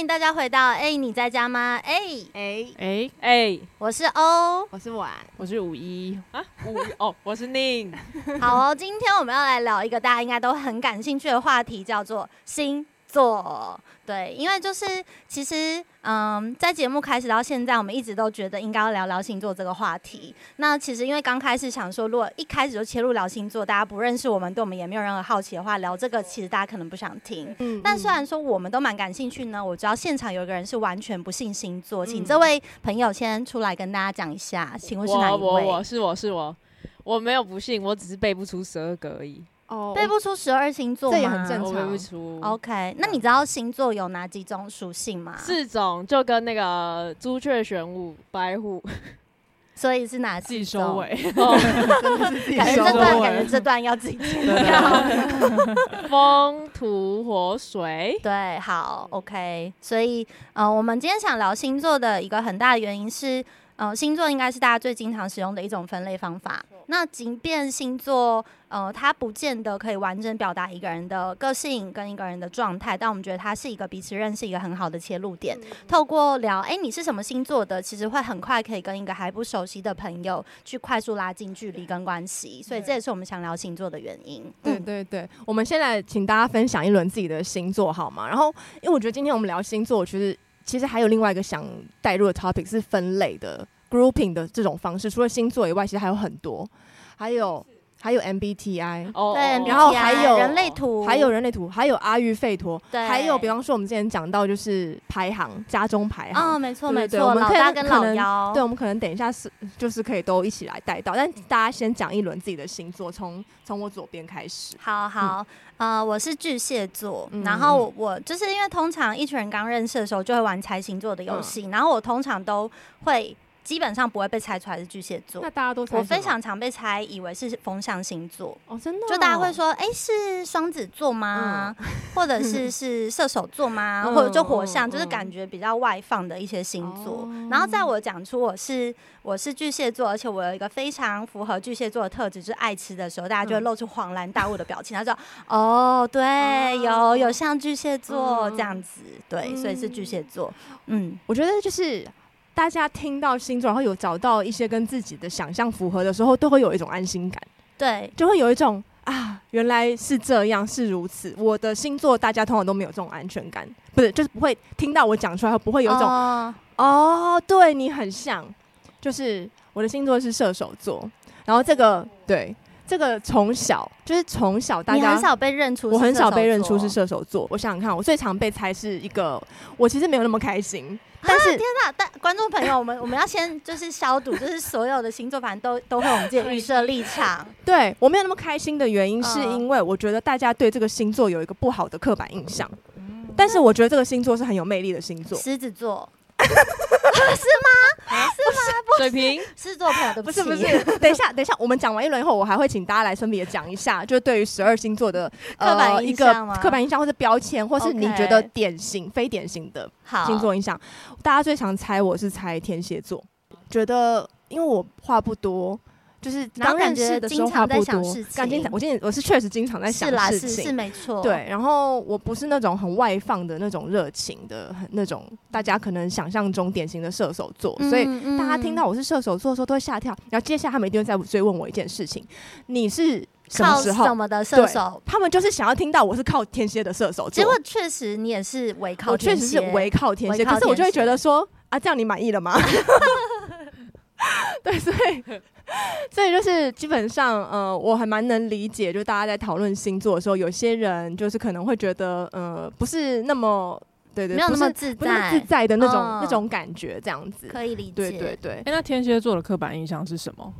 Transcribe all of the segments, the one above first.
欢迎大家回到哎、欸，你在家吗？哎。哎。哎。哎，我是欧，我是婉，我是五一。啊，五一。哦，我是宁。好哦，今天我们要来聊一个大家应该都很感兴趣的话题，叫做星座。对，因为就是其实，嗯，在节目开始到现在，我们一直都觉得应该要聊聊星座这个话题。那其实因为刚开始想说，如果一开始就切入聊星座，大家不认识我们，对我们也没有任何好奇的话，聊这个其实大家可能不想听。嗯。但虽然说我们都蛮感兴趣呢，我知道现场有一个人是完全不信星座，请这位朋友先出来跟大家讲一下，请问是哪一位？我我我是我是我，我没有不信，我只是背不出十二个而已。哦，背不出十二星座吗？这也很正常。背不出。OK，那你知道星座有哪几种属性吗？四种，就跟那个朱雀、玄武、白虎。所以是哪四种？自己收尾。感觉这段，感觉这段要自己剪掉。风、土、火、水。对，好，OK。所以，呃，我们今天想聊星座的一个很大的原因是。呃，星座应该是大家最经常使用的一种分类方法。那即便星座，呃，它不见得可以完整表达一个人的个性跟一个人的状态，但我们觉得它是一个彼此认识一个很好的切入点。透过聊，哎、欸，你是什么星座的？其实会很快可以跟一个还不熟悉的朋友去快速拉近距离跟关系。所以这也是我们想聊星座的原因。对对对，我们现在请大家分享一轮自己的星座好吗？然后，因为我觉得今天我们聊星座，我觉得。其实还有另外一个想带入的 topic 是分类的 grouping 的这种方式，除了星座以外，其实还有很多，还有。还有 MBTI，哦，对，然后还有人类图，还有人类图，还有阿育吠陀，对，还有比方说我们之前讲到就是排行，家中排行，哦，没错没错，老大跟老幺，对，我们可能等一下是就是可以都一起来带到，但大家先讲一轮自己的星座，从从我左边开始。好好，嗯、呃，我是巨蟹座，嗯、然后我就是因为通常一群人刚认识的时候就会玩猜星座的游戏，嗯、然后我通常都会。基本上不会被猜出来是巨蟹座。那大家都猜我非常常被猜，以为是风象星座。哦，真的、哦。就大家会说，哎、欸，是双子座吗？嗯、或者是 是射手座吗？嗯、或者就火象，嗯、就是感觉比较外放的一些星座。嗯、然后在我讲出我是我是巨蟹座，而且我有一个非常符合巨蟹座的特质，就是爱吃的时候，大家就会露出恍然大悟的表情。他说，哦，对，嗯、有有像巨蟹座这样子，对，所以是巨蟹座。嗯，我觉得就是。大家听到星座，然后有找到一些跟自己的想象符合的时候，都会有一种安心感。对，就会有一种啊，原来是这样，是如此。我的星座，大家通常都没有这种安全感，不是，就是不会听到我讲出来，不会有一种哦，哦，对你很像。就是我的星座是射手座，然后这个对。这个从小就是从小，大家很少被认出，我很少被认出是射手座。我想想看，我最常被猜是一个，我其实没有那么开心。但是天哪，但观众朋友，我们我们要先就是消毒，就是所有的星座反正都都会有我们自己预设立场。对，我没有那么开心的原因，是因为我觉得大家对这个星座有一个不好的刻板印象。但是我觉得这个星座是很有魅力的星座，狮子座。是 吗？是吗？水瓶是做朋友的，不是不是。等一下，等一下，我们讲完一轮以后，我还会请大家来分别讲一下，就是对于十二星座的 刻板印象吗？刻板印象或者标签，或是你觉得典型、非典型的星座印象。大家最常猜我是猜天蝎座，觉得因为我话不多。就是当认识的时候话不多，刚经我今天我是确实经常在想事情，是，是，是没错。对，然后我不是那种很外放的那种热情的，那种大家可能想象中典型的射手座，嗯、所以大家听到我是射手座的时候都会吓跳。然后接下来他们一定会再追问我一件事情：你是什么时候什么的射手？他们就是想要听到我是靠天蝎的射手座。结果确实你也是围靠确实是围靠天蝎，可是我就会觉得说啊，这样你满意了吗？对，所以。所以就是基本上，呃，我还蛮能理解，就大家在讨论星座的时候，有些人就是可能会觉得，呃，不是那么，对对，没有那么自在，不是自在的那种、嗯、那种感觉，这样子可以理解。对对对。欸、那天蝎座的刻板印象是什么？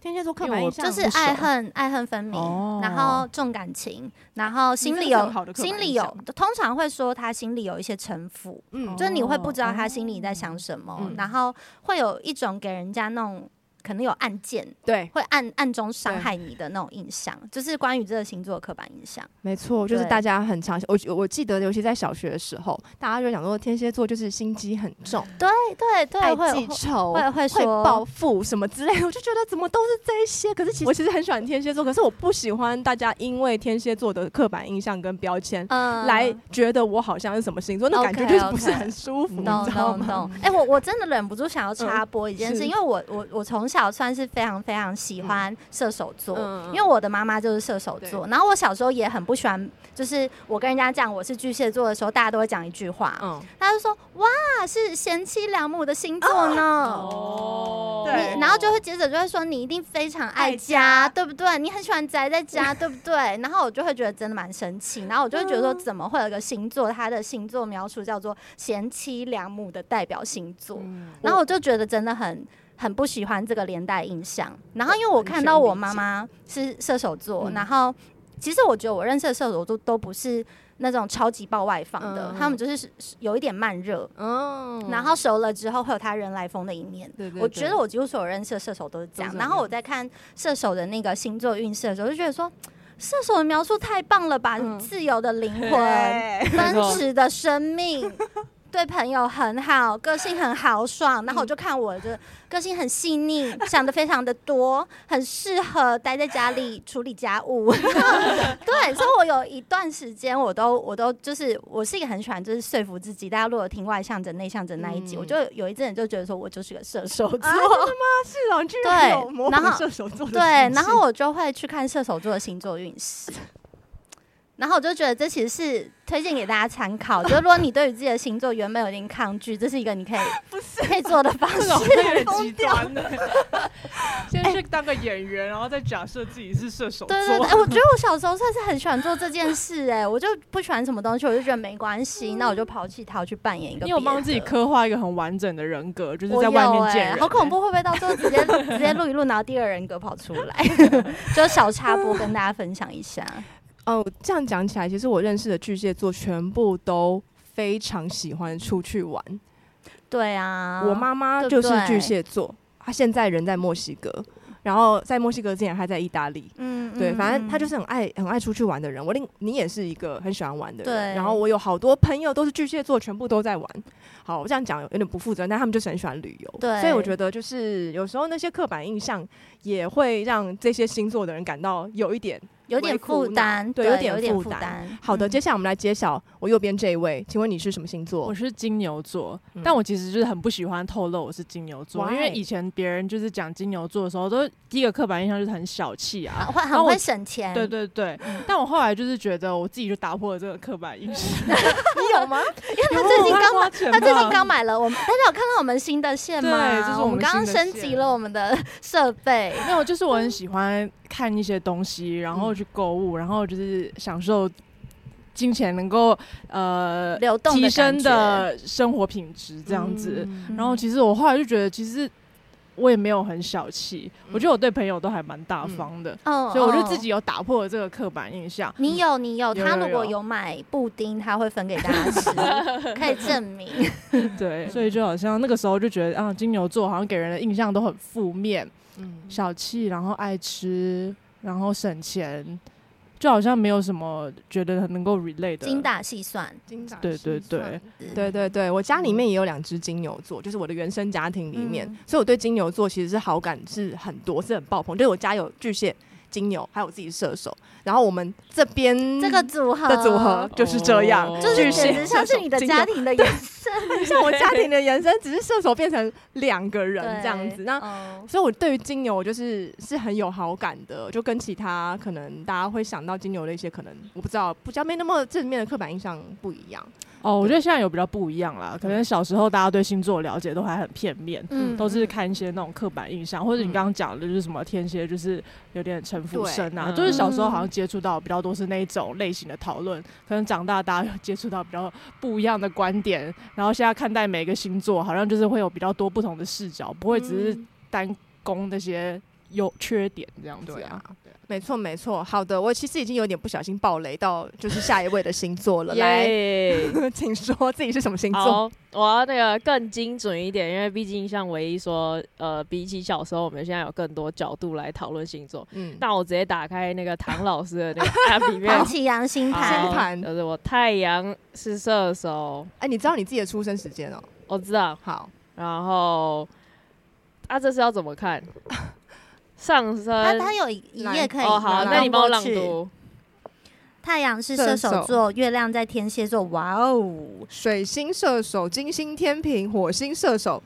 天蝎座刻板印象就是爱恨爱恨分明，哦、然后重感情，然后心里有心里有，通常会说他心里有一些城府，嗯，就是你会不知道他心里在想什么，嗯、然后会有一种给人家那种。可能有暗箭，对，会暗暗中伤害你的那种印象，就是关于这个星座的刻板印象。没错，就是大家很常我我记得，尤其在小学的时候，大家就讲说天蝎座就是心机很重，对对对，爱记仇，会会会报复什么之类的，我就觉得怎么都是这些。可是其实我其实很喜欢天蝎座，可是我不喜欢大家因为天蝎座的刻板印象跟标签，嗯，来觉得我好像是什么星座，那感觉就是不是很舒服，你知道吗？哎，我我真的忍不住想要插播一件事，因为我我我从小算是非常非常喜欢射手座，因为我的妈妈就是射手座，然后我小时候也很不喜欢，就是我跟人家讲我是巨蟹座的时候，大家都会讲一句话，嗯，他就说哇，是贤妻良母的星座呢，哦，对，然后就会接着就会说你一定非常爱家，对不对？你很喜欢宅在家，对不对？然后我就会觉得真的蛮生气，然后我就会觉得说怎么会有一个星座，它的星座描述叫做贤妻良母的代表星座，然后我就觉得真的很。很不喜欢这个连带印象，然后因为我看到我妈妈是射手座，然后其实我觉得我认识的射手座都不是那种超级爆外放的，他们就是有一点慢热，然后熟了之后会有他人来疯的一面。我觉得我几乎所有认识的射手都是这样。然后我在看射手的那个星座运势的时候，就觉得说射手的描述太棒了吧，自由的灵魂，奔驰的生命。对朋友很好，个性很豪爽，然后我就看我的个性很细腻，想的非常的多，很适合待在家里处理家务。对，所以我有一段时间，我都我都就是我是一个很喜欢就是说服自己，大家如果听外向者内向者那一集，嗯、我就有一阵子就觉得说我就是个射手座。啊、真的吗？是哦，居然有模仿射手座的。对，然后我就会去看射手座的星座运势。然后我就觉得这其实是推荐给大家参考，就是如果你对于自己的星座原本有点抗拒，这是一个你可以 可以做的方式。极端的，先去当个演员，然后再假设自己是射手座。对对对，我觉得我小时候算是很喜欢做这件事，哎，我就不喜欢什么东西，我就觉得没关系，那我就抛弃它，我去扮演一个。你有帮自己刻画一个很完整的人格，就是在外面见人，好恐怖，会不会到最后直接 直接录一录，然后第二人格跑出来？就小插播跟大家分享一下。哦，这样讲起来，其实我认识的巨蟹座全部都非常喜欢出去玩。对啊，我妈妈就是巨蟹座，她现在人在墨西哥，然后在墨西哥之前还在意大利。嗯，对，反正她就是很爱很爱出去玩的人。我另你也是一个很喜欢玩的人。对。然后我有好多朋友都是巨蟹座，全部都在玩。好，我这样讲有点不负责任，但他们就是很喜欢旅游。对。所以我觉得就是有时候那些刻板印象也会让这些星座的人感到有一点。有点负担，对，有点负担。好的，接下来我们来揭晓我右边这一位，请问你是什么星座？我是金牛座，但我其实就是很不喜欢透露我是金牛座，因为以前别人就是讲金牛座的时候，都第一个刻板印象就是很小气啊，会很会省钱。对对对，但我后来就是觉得我自己就打破了这个刻板印象。你有吗？因为他最近刚买，他最近刚买了我们，大家有看到我们新的线吗？对，就是我们刚刚升级了我们的 设备。没有，就是我很喜欢。看一些东西，然后去购物，嗯、然后就是享受金钱能够呃流动提升的生活品质这样子。嗯、然后其实我后来就觉得，其实我也没有很小气，嗯、我觉得我对朋友都还蛮大方的。嗯、所以我就自己有打破了这个刻板印象。你有，你有，他如果有买布丁，他会分给大家吃，可以证明。对，所以就好像那个时候就觉得啊，金牛座好像给人的印象都很负面。嗯，小气，然后爱吃，然后省钱，就好像没有什么觉得能够 relate 的。精打细算，精打细算。对对对，对对对，我家里面也有两只金牛座，就是我的原生家庭里面，嗯、所以我对金牛座其实是好感是很多，是很爆棚。就是我家有巨蟹。金牛还有我自己射手，然后我们这边这个组合的组合就是这样，哦、就是简直像是你的家庭的延伸，像我 家庭的延伸，只是射手变成两个人这样子。那、哦、所以，我对于金牛我就是是很有好感的，就跟其他可能大家会想到金牛的一些可能我不知道，比较没那么正面的刻板印象不一样。哦，我觉得现在有比较不一样啦。可能小时候大家对星座了解都还很片面，嗯，都是看一些那种刻板印象，或者你刚刚讲的就是什么天蝎，就是有点城府深啊。就是小时候好像接触到比较多是那一种类型的讨论，可能长大大家有接触到比较不一样的观点，然后现在看待每个星座，好像就是会有比较多不同的视角，不会只是单攻那些优缺点这样子对啊。啊没错，没错。好的，我其实已经有点不小心爆雷到，就是下一位的星座了。来，请说自己是什么星座？我要那个更精准一点，因为毕竟像唯一说，呃，比起小时候，我们现在有更多角度来讨论星座。嗯，那我直接打开那个唐老师的那个 app 里面，唐綺阳星盘，星盘就是我太阳是射手。哎，你知道你自己的出生时间哦？我知道。好，然后啊，这是要怎么看？上升，它它有一页可以哦，好，那你帮我朗读。太阳是射手座，月亮在天蝎座。哇哦，水星射手，金星天平，火星射手，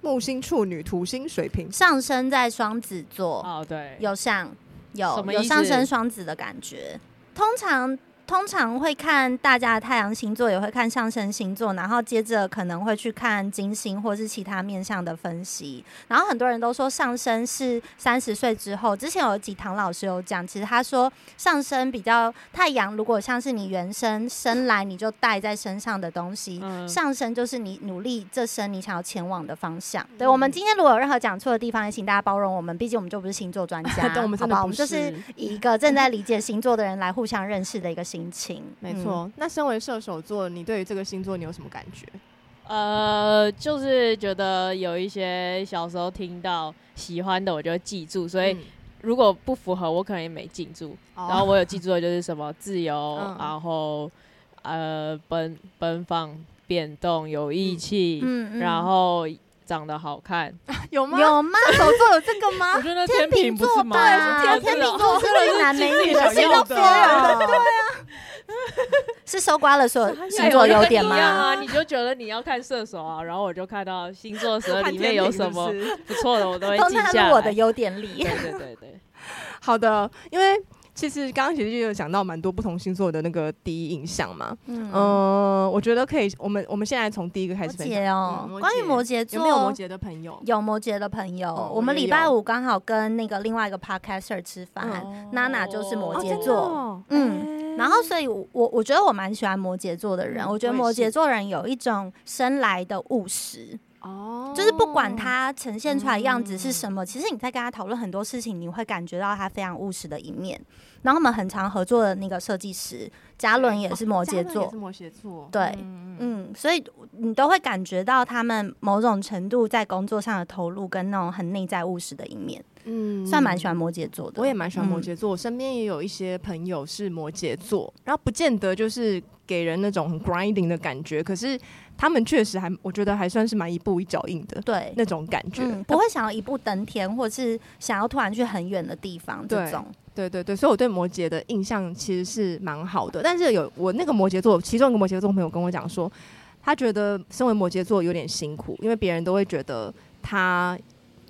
木星处女，土星水瓶，上升在双子座。哦，对，有上有有上升双子的感觉，通常。通常会看大家的太阳星座，也会看上升星座，然后接着可能会去看金星或是其他面向的分析。然后很多人都说上升是三十岁之后，之前有一集唐老师有讲，其实他说上升比较太阳，如果像是你原生生来你就带在身上的东西，嗯、上升就是你努力这生你想要前往的方向。对、嗯、我们今天如果有任何讲错的地方，也请大家包容我们，毕竟我们就不是星座专家，对我们好不好？我们就是以一个正在理解星座的人来互相认识的一个星。心情。没错，嗯、那身为射手座，你对于这个星座你有什么感觉？呃，就是觉得有一些小时候听到喜欢的，我就会记住，所以如果不符合，我可能也没记住。嗯、然后我有记住的就是什么自由，嗯、然后呃奔奔放、变动、有义气，嗯嗯、然后长得好看，有吗？有吗？射手座有这个吗？我觉得天秤不是吗？对啊，天秤座是 美男美女的星座，对啊。是搜刮了所有星座优点吗？啊，你就觉得你要看射手啊，然后我就看到星座蛇里面有什么不错的，我都会记下来。我的优点里，对对对对，好的，因为其实刚刚其实就有讲到蛮多不同星座的那个第一印象嘛。嗯，呃，我觉得可以，我们我们现在从第一个开始分享哦。关于摩羯座，有没有摩羯的朋友？有摩羯的朋友。我们礼拜五刚好跟那个另外一个 podcaster 吃饭，娜娜就是摩羯座。嗯。然后，所以我我觉得我蛮喜欢摩羯座的人。我觉得摩羯座人有一种生来的务实，哦，就是不管他呈现出来样子是什么，其实你在跟他讨论很多事情，你会感觉到他非常务实的一面。然后我们很常合作的那个设计师嘉伦也是摩羯座，是摩羯座，对，嗯，所以你都会感觉到他们某种程度在工作上的投入跟那种很内在务实的一面。嗯，算蛮喜欢摩羯座的。我也蛮喜欢摩羯座，我身边也有一些朋友是摩羯座，然后不见得就是给人那种很 grinding 的感觉，可是他们确实还，我觉得还算是蛮一步一脚印的，对那种感觉，不会想要一步登天，或是想要突然去很远的地方这种。对对对，所以我对摩羯的印象其实是蛮好的。但是有我那个摩羯座，其中一个摩羯座朋友跟我讲说，他觉得身为摩羯座有点辛苦，因为别人都会觉得他。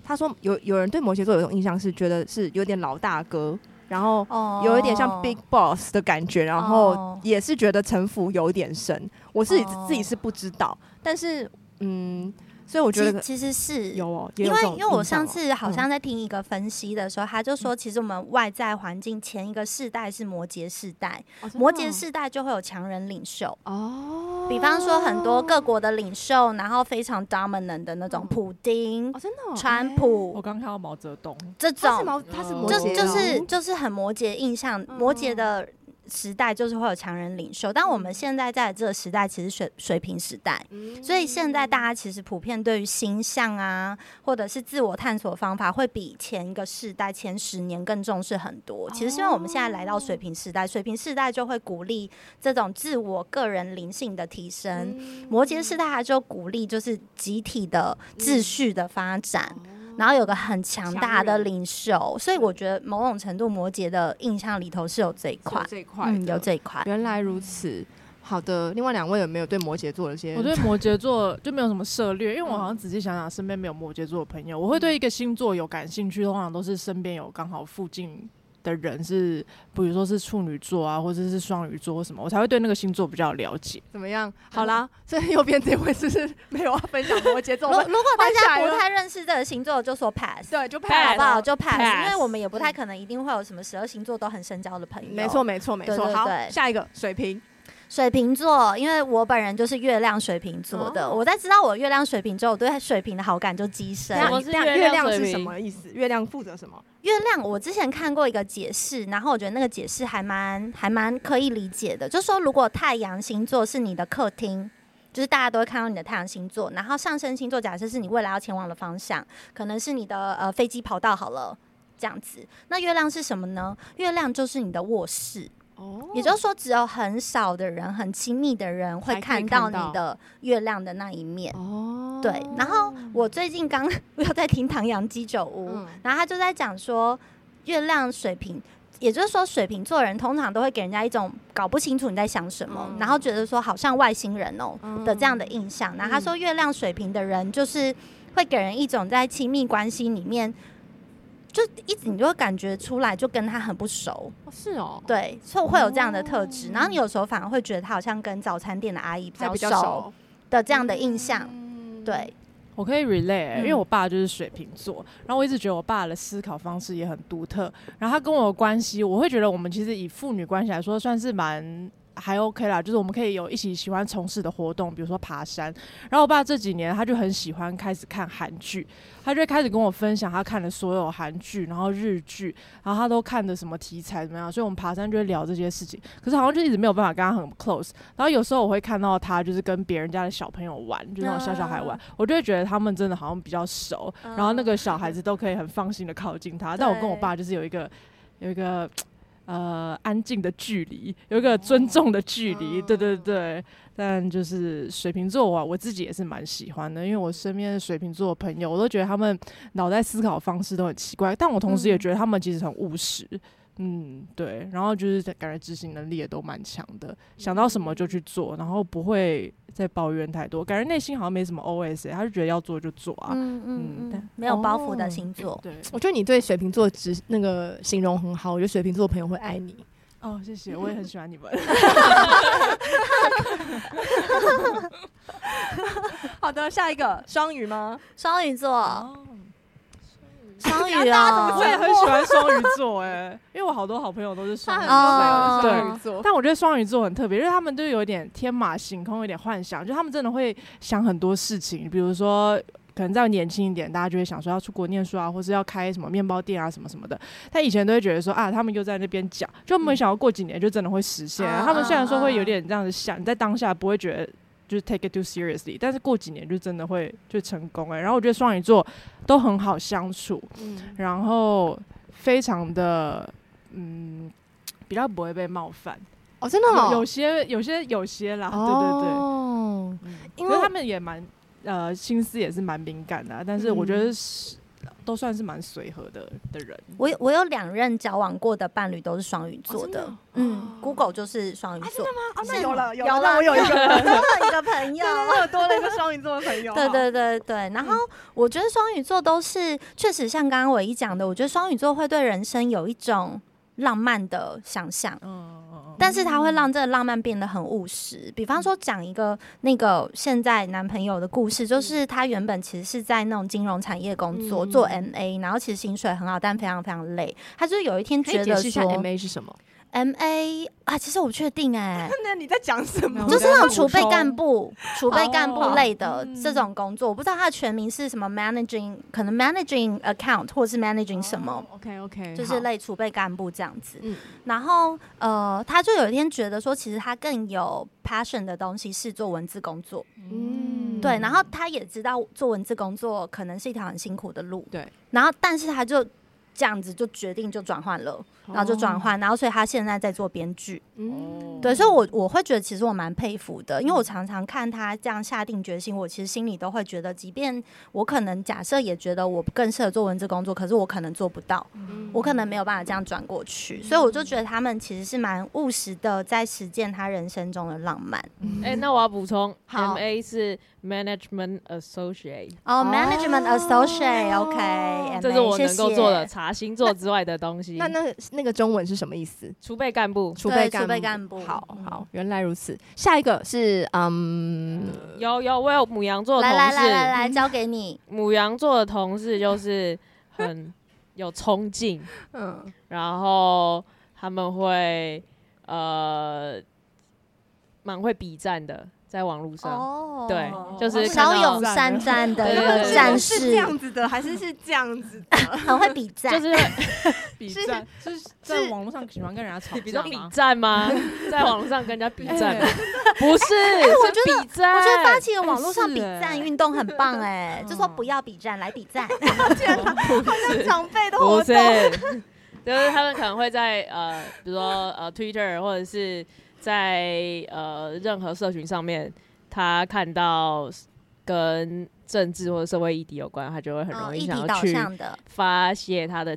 他说有有人对摩羯座有一种印象是觉得是有点老大哥，然后有一点像 big boss 的感觉，然后也是觉得城府有点深。我自己自己是不知道，但是嗯。所以我觉得其实是有哦，因为因为我上次好像在听一个分析的时候，他就说，其实我们外在环境前一个世代是摩羯世代，摩羯世代就会有强人领袖哦，比方说很多各国的领袖，然后非常 dominant 的那种普丁，真的，川普，我刚看到毛泽东这种，他是摩羯，就是就是很摩羯印象，摩羯的。时代就是会有强人领袖，但我们现在在这个时代其实水水平时代，所以现在大家其实普遍对于形象啊，或者是自我探索方法，会比前一个世代前十年更重视很多。其实是因为我们现在来到水平时代，水平时代就会鼓励这种自我个人灵性的提升，摩羯时代它就鼓励就是集体的秩序的发展。然后有个很强大的领袖，所以我觉得某种程度摩羯的印象里头是有这一块，这一块、嗯，有这一块。原来如此，好的。另外两位有没有对摩羯座的一些？我对摩羯座就没有什么涉猎，因为我好像仔细想想，身边没有摩羯座的朋友。我会对一个星座有感兴趣，通常都是身边有刚好附近。的人是，比如说是处女座啊，或者是双鱼座什么，我才会对那个星座比较了解。怎么样？好啦，所以右边这位是没有要分享摩羯座。如如果大家不太认识这个星座，就说 pass，对，就 pass 好不好？就 pass，因为我们也不太可能一定会有什么十二星座都很深交的朋友。没错，没错，没错。好，下一个水瓶。水瓶座，因为我本人就是月亮水瓶座的，哦、我在知道我月亮水瓶之后，我对水瓶的好感就激升。月亮是什么意思？月亮负责什么？月亮，我之前看过一个解释，然后我觉得那个解释还蛮还蛮可以理解的，就是说如果太阳星座是你的客厅，就是大家都会看到你的太阳星座，然后上升星座假设是你未来要前往的方向，可能是你的呃飞机跑道好了这样子，那月亮是什么呢？月亮就是你的卧室。哦，也就是说，只有很少的人，很亲密的人会看到你的月亮的那一面。哦，对。然后我最近刚 又在听唐阳鸡酒屋，嗯、然后他就在讲说，月亮水瓶，也就是说，水瓶座人通常都会给人家一种搞不清楚你在想什么，嗯、然后觉得说好像外星人哦、喔、的这样的印象。然后他说，月亮水瓶的人就是会给人一种在亲密关系里面。就一直你就会感觉出来，就跟他很不熟。是哦，对，所以会有这样的特质。然后你有时候反而会觉得他好像跟早餐店的阿姨比较熟的这样的印象。对，我可以 relate，因为我爸就是水瓶座，然后我一直觉得我爸的思考方式也很独特。然后他跟我的关系，我会觉得我们其实以父女关系来说，算是蛮。还 OK 啦，就是我们可以有一起喜欢从事的活动，比如说爬山。然后我爸这几年他就很喜欢开始看韩剧，他就会开始跟我分享他看的所有韩剧，然后日剧，然后他都看的什么题材怎么样。所以我们爬山就会聊这些事情。可是好像就一直没有办法跟他很 close。然后有时候我会看到他就是跟别人家的小朋友玩，就那种小小孩玩，我就会觉得他们真的好像比较熟，然后那个小孩子都可以很放心的靠近他。但我跟我爸就是有一个有一个。呃，安静的距离，有一个尊重的距离，对对对。但就是水瓶座，我我自己也是蛮喜欢的，因为我身边的水瓶座的朋友，我都觉得他们脑袋思考方式都很奇怪，但我同时也觉得他们其实很务实。嗯，对。然后就是感觉执行能力也都蛮强的，想到什么就去做，然后不会再抱怨太多，感觉内心好像没什么 OS，欸，他就觉得要做就做啊，嗯嗯嗯，对，没有包袱的星座。对，我觉得你对水瓶座只那个形容很好，我觉得水瓶座的朋友会爱你。哦，谢谢，我也很喜欢你们。好的，下一个双鱼吗？双鱼座。哦双鱼啊，我也很喜欢双鱼座哎，因为我好多好朋友都是双鱼座，对，但我觉得双鱼座很特别，因为他们都有点天马行空，有点幻想，就他们真的会想很多事情，比如说可能再年轻一点，大家就会想说要出国念书啊，或是要开什么面包店啊，什么什么的。但以前都会觉得说啊，他们又在那边讲，就没想到过几年就真的会实现。他们虽然说会有点这样子想，在当下不会觉得。就是 take it too seriously，但是过几年就真的会就成功哎、欸。然后我觉得双鱼座都很好相处，嗯、然后非常的嗯，比较不会被冒犯哦，真的有？有些有些有些啦，哦、对对对，嗯、因为他们也蛮呃心思也是蛮敏感的、啊，但是我觉得是。嗯都算是蛮随和的的人。我有我有两任交往过的伴侣都是双鱼座的，嗯，Google 就是双鱼座。真的吗？哦，那有了有了，我有一个多了一个朋友，我有多了一个双鱼座的朋友。对对对对，然后我觉得双鱼座都是确实像刚刚我一讲的，我觉得双鱼座会对人生有一种浪漫的想象。嗯。但是他会让这个浪漫变得很务实。比方说，讲一个那个现在男朋友的故事，就是他原本其实是在那种金融产业工作，做 MA，然后其实薪水很好，但非常非常累。他就有一天觉得说，MA 是什么？M A 啊，其实我不确定哎、欸。那你在讲什么？就是那种储备干部、储备干部类的这种工作，我不知道它的全名是什么，managing 可能 managing account 或是 managing 什么。OK OK，就是类储备干部这样子。然后呃，他就有一天觉得说，其实他更有 passion 的东西是做文字工作。嗯，对。然后他也知道做文字工作可能是一条很辛苦的路。对。然后，但是他就。这样子就决定就转换了，然后就转换，然后所以他现在在做编剧，嗯，对，所以我我会觉得其实我蛮佩服的，因为我常常看他这样下定决心，我其实心里都会觉得，即便我可能假设也觉得我更适合做文字工作，可是我可能做不到，我可能没有办法这样转过去，所以我就觉得他们其实是蛮务实的，在实践他人生中的浪漫。哎，那我要补充，M A 是 Management Associate，哦，Management Associate，OK，这是我能够做的星座之外的东西，那那那个中文是什么意思？储备干部，储备储备干部。好好，原来如此。下一个是嗯，有有，我有母羊座的同事，来来来来，交给你。母羊座的同事就是很有冲劲，嗯，然后他们会呃蛮会比战的。在网络上，oh, 对，oh, 就是骁勇善战的一个战士，是这样子的，还是是这样子的？很会比战，就是 比战，是在网络上喜欢跟人家吵架比战吗？在网络上跟人家比战，欸、不是？我觉得比战，我觉得发起的网络上比战运动很棒，哎，就说不要比战，来比战。天哪，好像长辈的活动，就是他们可能会在呃，比如说呃，Twitter 或者是。在呃任何社群上面，他看到跟政治或者社会议题有关，他就会很容易想要去发泄他的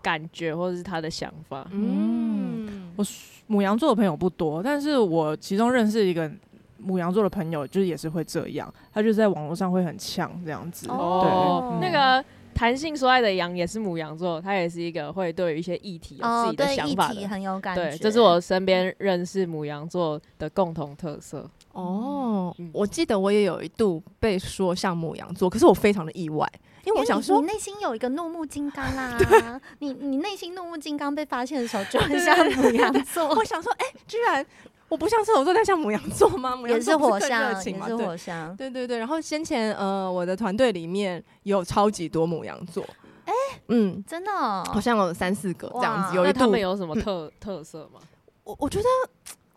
感觉或者是他的想法。嗯，我母羊座的朋友不多，但是我其中认识一个母羊座的朋友，就是也是会这样，他就在网络上会很呛这样子。哦，对，那个。谈性说爱的羊也是母羊座，他也是一个会对于一些议题有自己的想法的，哦、对议题很有感觉。对，这是我身边认识母羊座的共同特色。哦，嗯、我记得我也有一度被说像母羊座，可是我非常的意外，因为我想说，你内心有一个怒目金刚 啦。你你内心怒目金刚被发现的时候，就很像母羊座。我想说，哎、欸，居然。我不像射手座，但像母羊座吗？牡羊座是更热情嘛？也是火象，对对对。然后先前呃，我的团队里面有超级多母羊座，哎，嗯，真的，好像有三四个这样子。有一他们有什么特特色吗？我我觉得，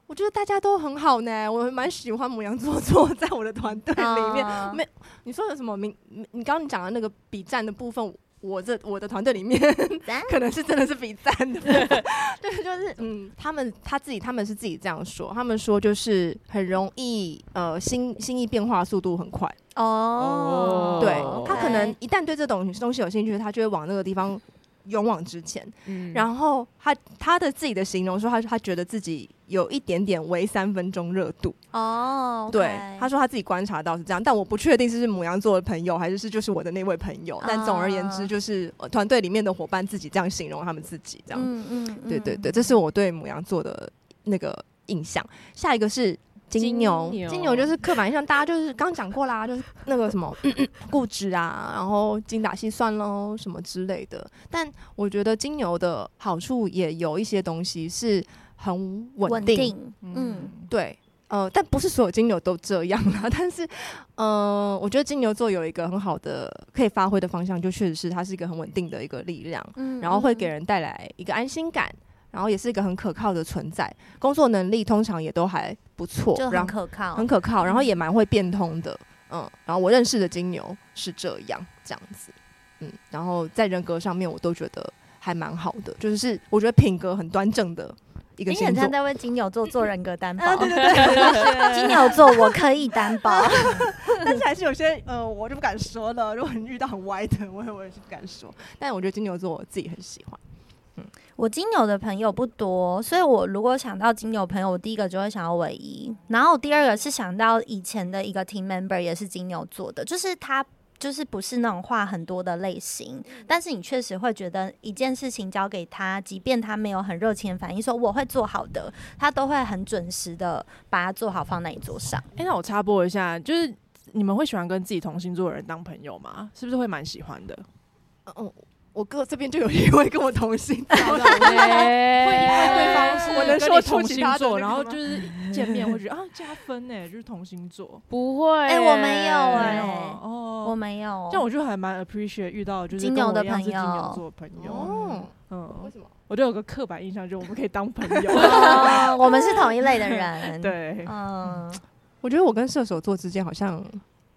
我觉得大家都很好呢。我蛮喜欢母羊座 坐在我的团队里面。没，你说有什么？明你刚刚你讲的那个比战的部分。我这我的团队里面 可能是真的是比赞的，对，就是嗯，他们他自己他们是自己这样说，他们说就是很容易呃心心意变化速度很快。哦，对，他可能一旦对这种东西有兴趣，他就会往那个地方。勇往直前，嗯、然后他他的自己的形容说他他觉得自己有一点点为三分钟热度。哦，okay、对，他说他自己观察到是这样，但我不确定是是母羊座的朋友还是是就是我的那位朋友，哦、但总而言之就是团队里面的伙伴自己这样形容他们自己这样，嗯嗯，对对对，这是我对母羊座的那个印象。下一个是。金牛，金牛，金牛就是刻板印象，大家就是刚讲过啦，就是那个什么嗯嗯固执啊，然后精打细算喽，什么之类的。但我觉得金牛的好处也有一些东西是很稳定，定，嗯，对，呃，但不是所有金牛都这样啦。但是，呃，我觉得金牛座有一个很好的可以发挥的方向，就确实是它是一个很稳定的一个力量，嗯，然后会给人带来一个安心感。然后也是一个很可靠的存在，工作能力通常也都还不错，就很可靠，很可靠。然后也蛮会变通的，嗯。然后我认识的金牛是这样这样子，嗯。然后在人格上面，我都觉得还蛮好的，就是我觉得品格很端正的一个。你很像在为金牛座做人格担保，对对 对，金牛座我可以担保，但是还是有些呃，我就不敢说了。如果你遇到很歪的，我也我也是不敢说。但我觉得金牛座我自己很喜欢。我金牛的朋友不多，所以我如果想到金牛朋友，我第一个就会想到唯一，然后第二个是想到以前的一个 team member 也是金牛座的，就是他就是不是那种话很多的类型，但是你确实会觉得一件事情交给他，即便他没有很热情的反应，说我会做好的，他都会很准时的把它做好放在你桌上。哎、欸，那我插播一下，就是你们会喜欢跟自己同星座的人当朋友吗？是不是会蛮喜欢的？嗯。我哥这边就有一位跟我同星 座，会因为对方是我能说同星座，然后就是见面会觉得啊加分呢，就是同星座。不会。哎，我没有哎，哦，我没有，这样我就还蛮 appreciate 遇到就是金牛的朋友，金牛座朋友，嗯，为什么？我就有个刻板印象，就我们可以当朋友，我们是同一类的人，对，嗯，我觉得我跟射手座之间好像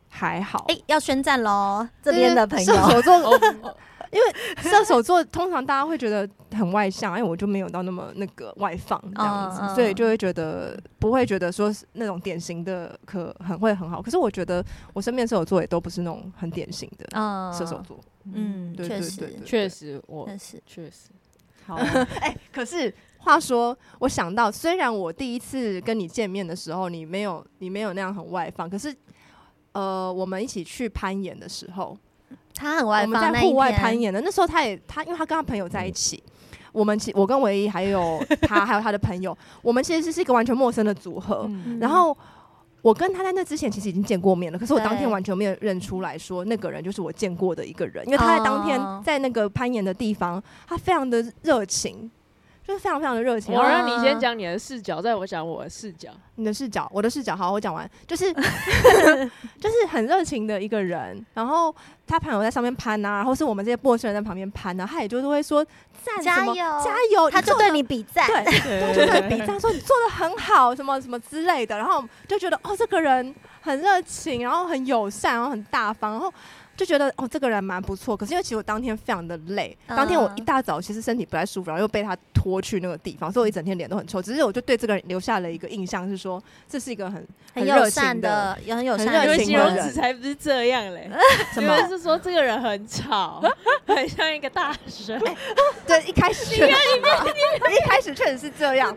还好，哎，要宣战喽，这边的朋友，射手座。因为射手座通常大家会觉得很外向，因为我就没有到那么那个外放这样子，嗯、所以就会觉得不会觉得说是那种典型的可很会很好。可是我觉得我身边射手座也都不是那种很典型的射手座。嗯，确实，确实，我确实确实。好，哎、欸，可是话说，我想到虽然我第一次跟你见面的时候，你没有你没有那样很外放，可是呃，我们一起去攀岩的时候。他很外放，我们在户外攀岩的那时候，他也他，因为他跟他朋友在一起，我们其我跟唯一还有他还有他的朋友，我们其实是一个完全陌生的组合。然后我跟他在那之前其实已经见过面了，可是我当天完全没有认出来说那个人就是我见过的一个人，因为他在当天在那个攀岩的地方，他非常的热情。就是非常非常的热情。我让你先讲你的视角，再我讲我的视角。你的视角，我的视角，好，我讲完，就是 就是很热情的一个人。然后他朋友在上面攀啊，然后是我们这些陌生人在旁边攀啊，他也就是会说赞，加油加油，他就对你比赞，对，他就对比赞，说你做的很好，什么什么之类的。然后就觉得哦，这个人很热情，然后很友善，然后很大方，然后。就觉得哦，这个人蛮不错。可是因为其实我当天非常的累，嗯、当天我一大早其实身体不太舒服，然后又被他拖去那个地方，所以我一整天脸都很臭。只是我就对这个人留下了一个印象，是说这是一个很很友善的，也很友善的形容词才不是这样嘞。什么？是说这个人很吵，很像一个大神。欸、对，一开始 确实，一开始确实是这样。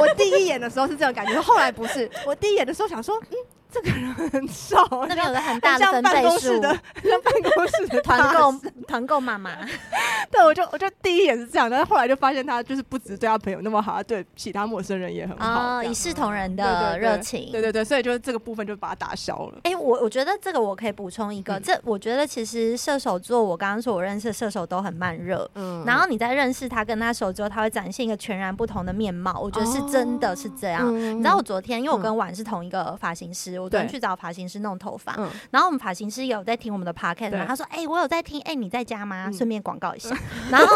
我第一眼的时候是这种感觉，后来不是。我第一眼的时候想说，嗯。这个人很少，那边有个很大的分贝数的，像办公室的 团购团购妈妈。对，我就我就第一眼是这样，但是后来就发现他就是不止对他朋友那么好，他对其他陌生人也很好，一视同仁的热情。对对对，所以就这个部分就把它打消了。哎，我我觉得这个我可以补充一个，这我觉得其实射手座，我刚刚说我认识的射手都很慢热，嗯，然后你在认识他跟他熟之后，他会展现一个全然不同的面貌，我觉得是真的是这样。你知道我昨天，因为我跟婉是同一个发型师。我昨天去找发型师弄头发，嗯、然后我们发型师有在听我们的 podcast 嘛？他说：“哎、欸，我有在听，哎、欸，你在家吗？顺、嗯、便广告一下。”然后，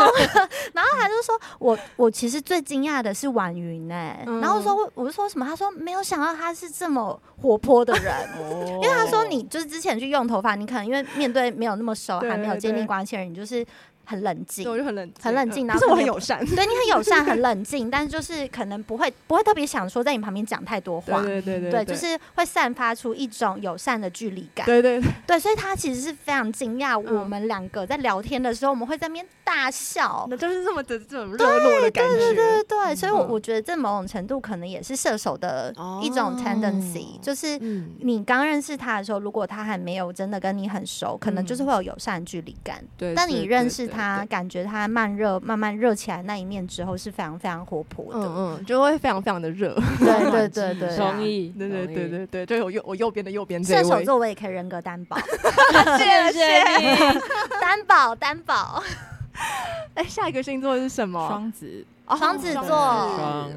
然后他就说：“我我其实最惊讶的是婉云哎。嗯”然后说：“我就说什么？”他说：“没有想到他是这么活泼的人，哦、因为他说你就是之前去用头发，你可能因为面对没有那么熟，还没有建立关系的人，你就是。”很冷静，我就很冷静，很冷静。然后我很友善，对你很友善，很冷静，但是就是可能不会不会特别想说在你旁边讲太多话，对对对对，就是会散发出一种友善的距离感，对对对，所以他其实是非常惊讶我们两个在聊天的时候，我们会在那边大笑，那就是这么的这种热络的感觉，对对对对，所以我我觉得这某种程度可能也是射手的一种 tendency，就是你刚认识他的时候，如果他还没有真的跟你很熟，可能就是会有友善距离感，对，但你认识他，感觉他。慢热，慢慢热起来那一面之后是非常非常活泼的，嗯嗯，就会非常非常的热，对对对对，同意，对 对对对对，就我右我右边的右边，射手座我也可以人格担保，谢谢你，担 保担保。哎，下一个星座是什么？双子，双子座。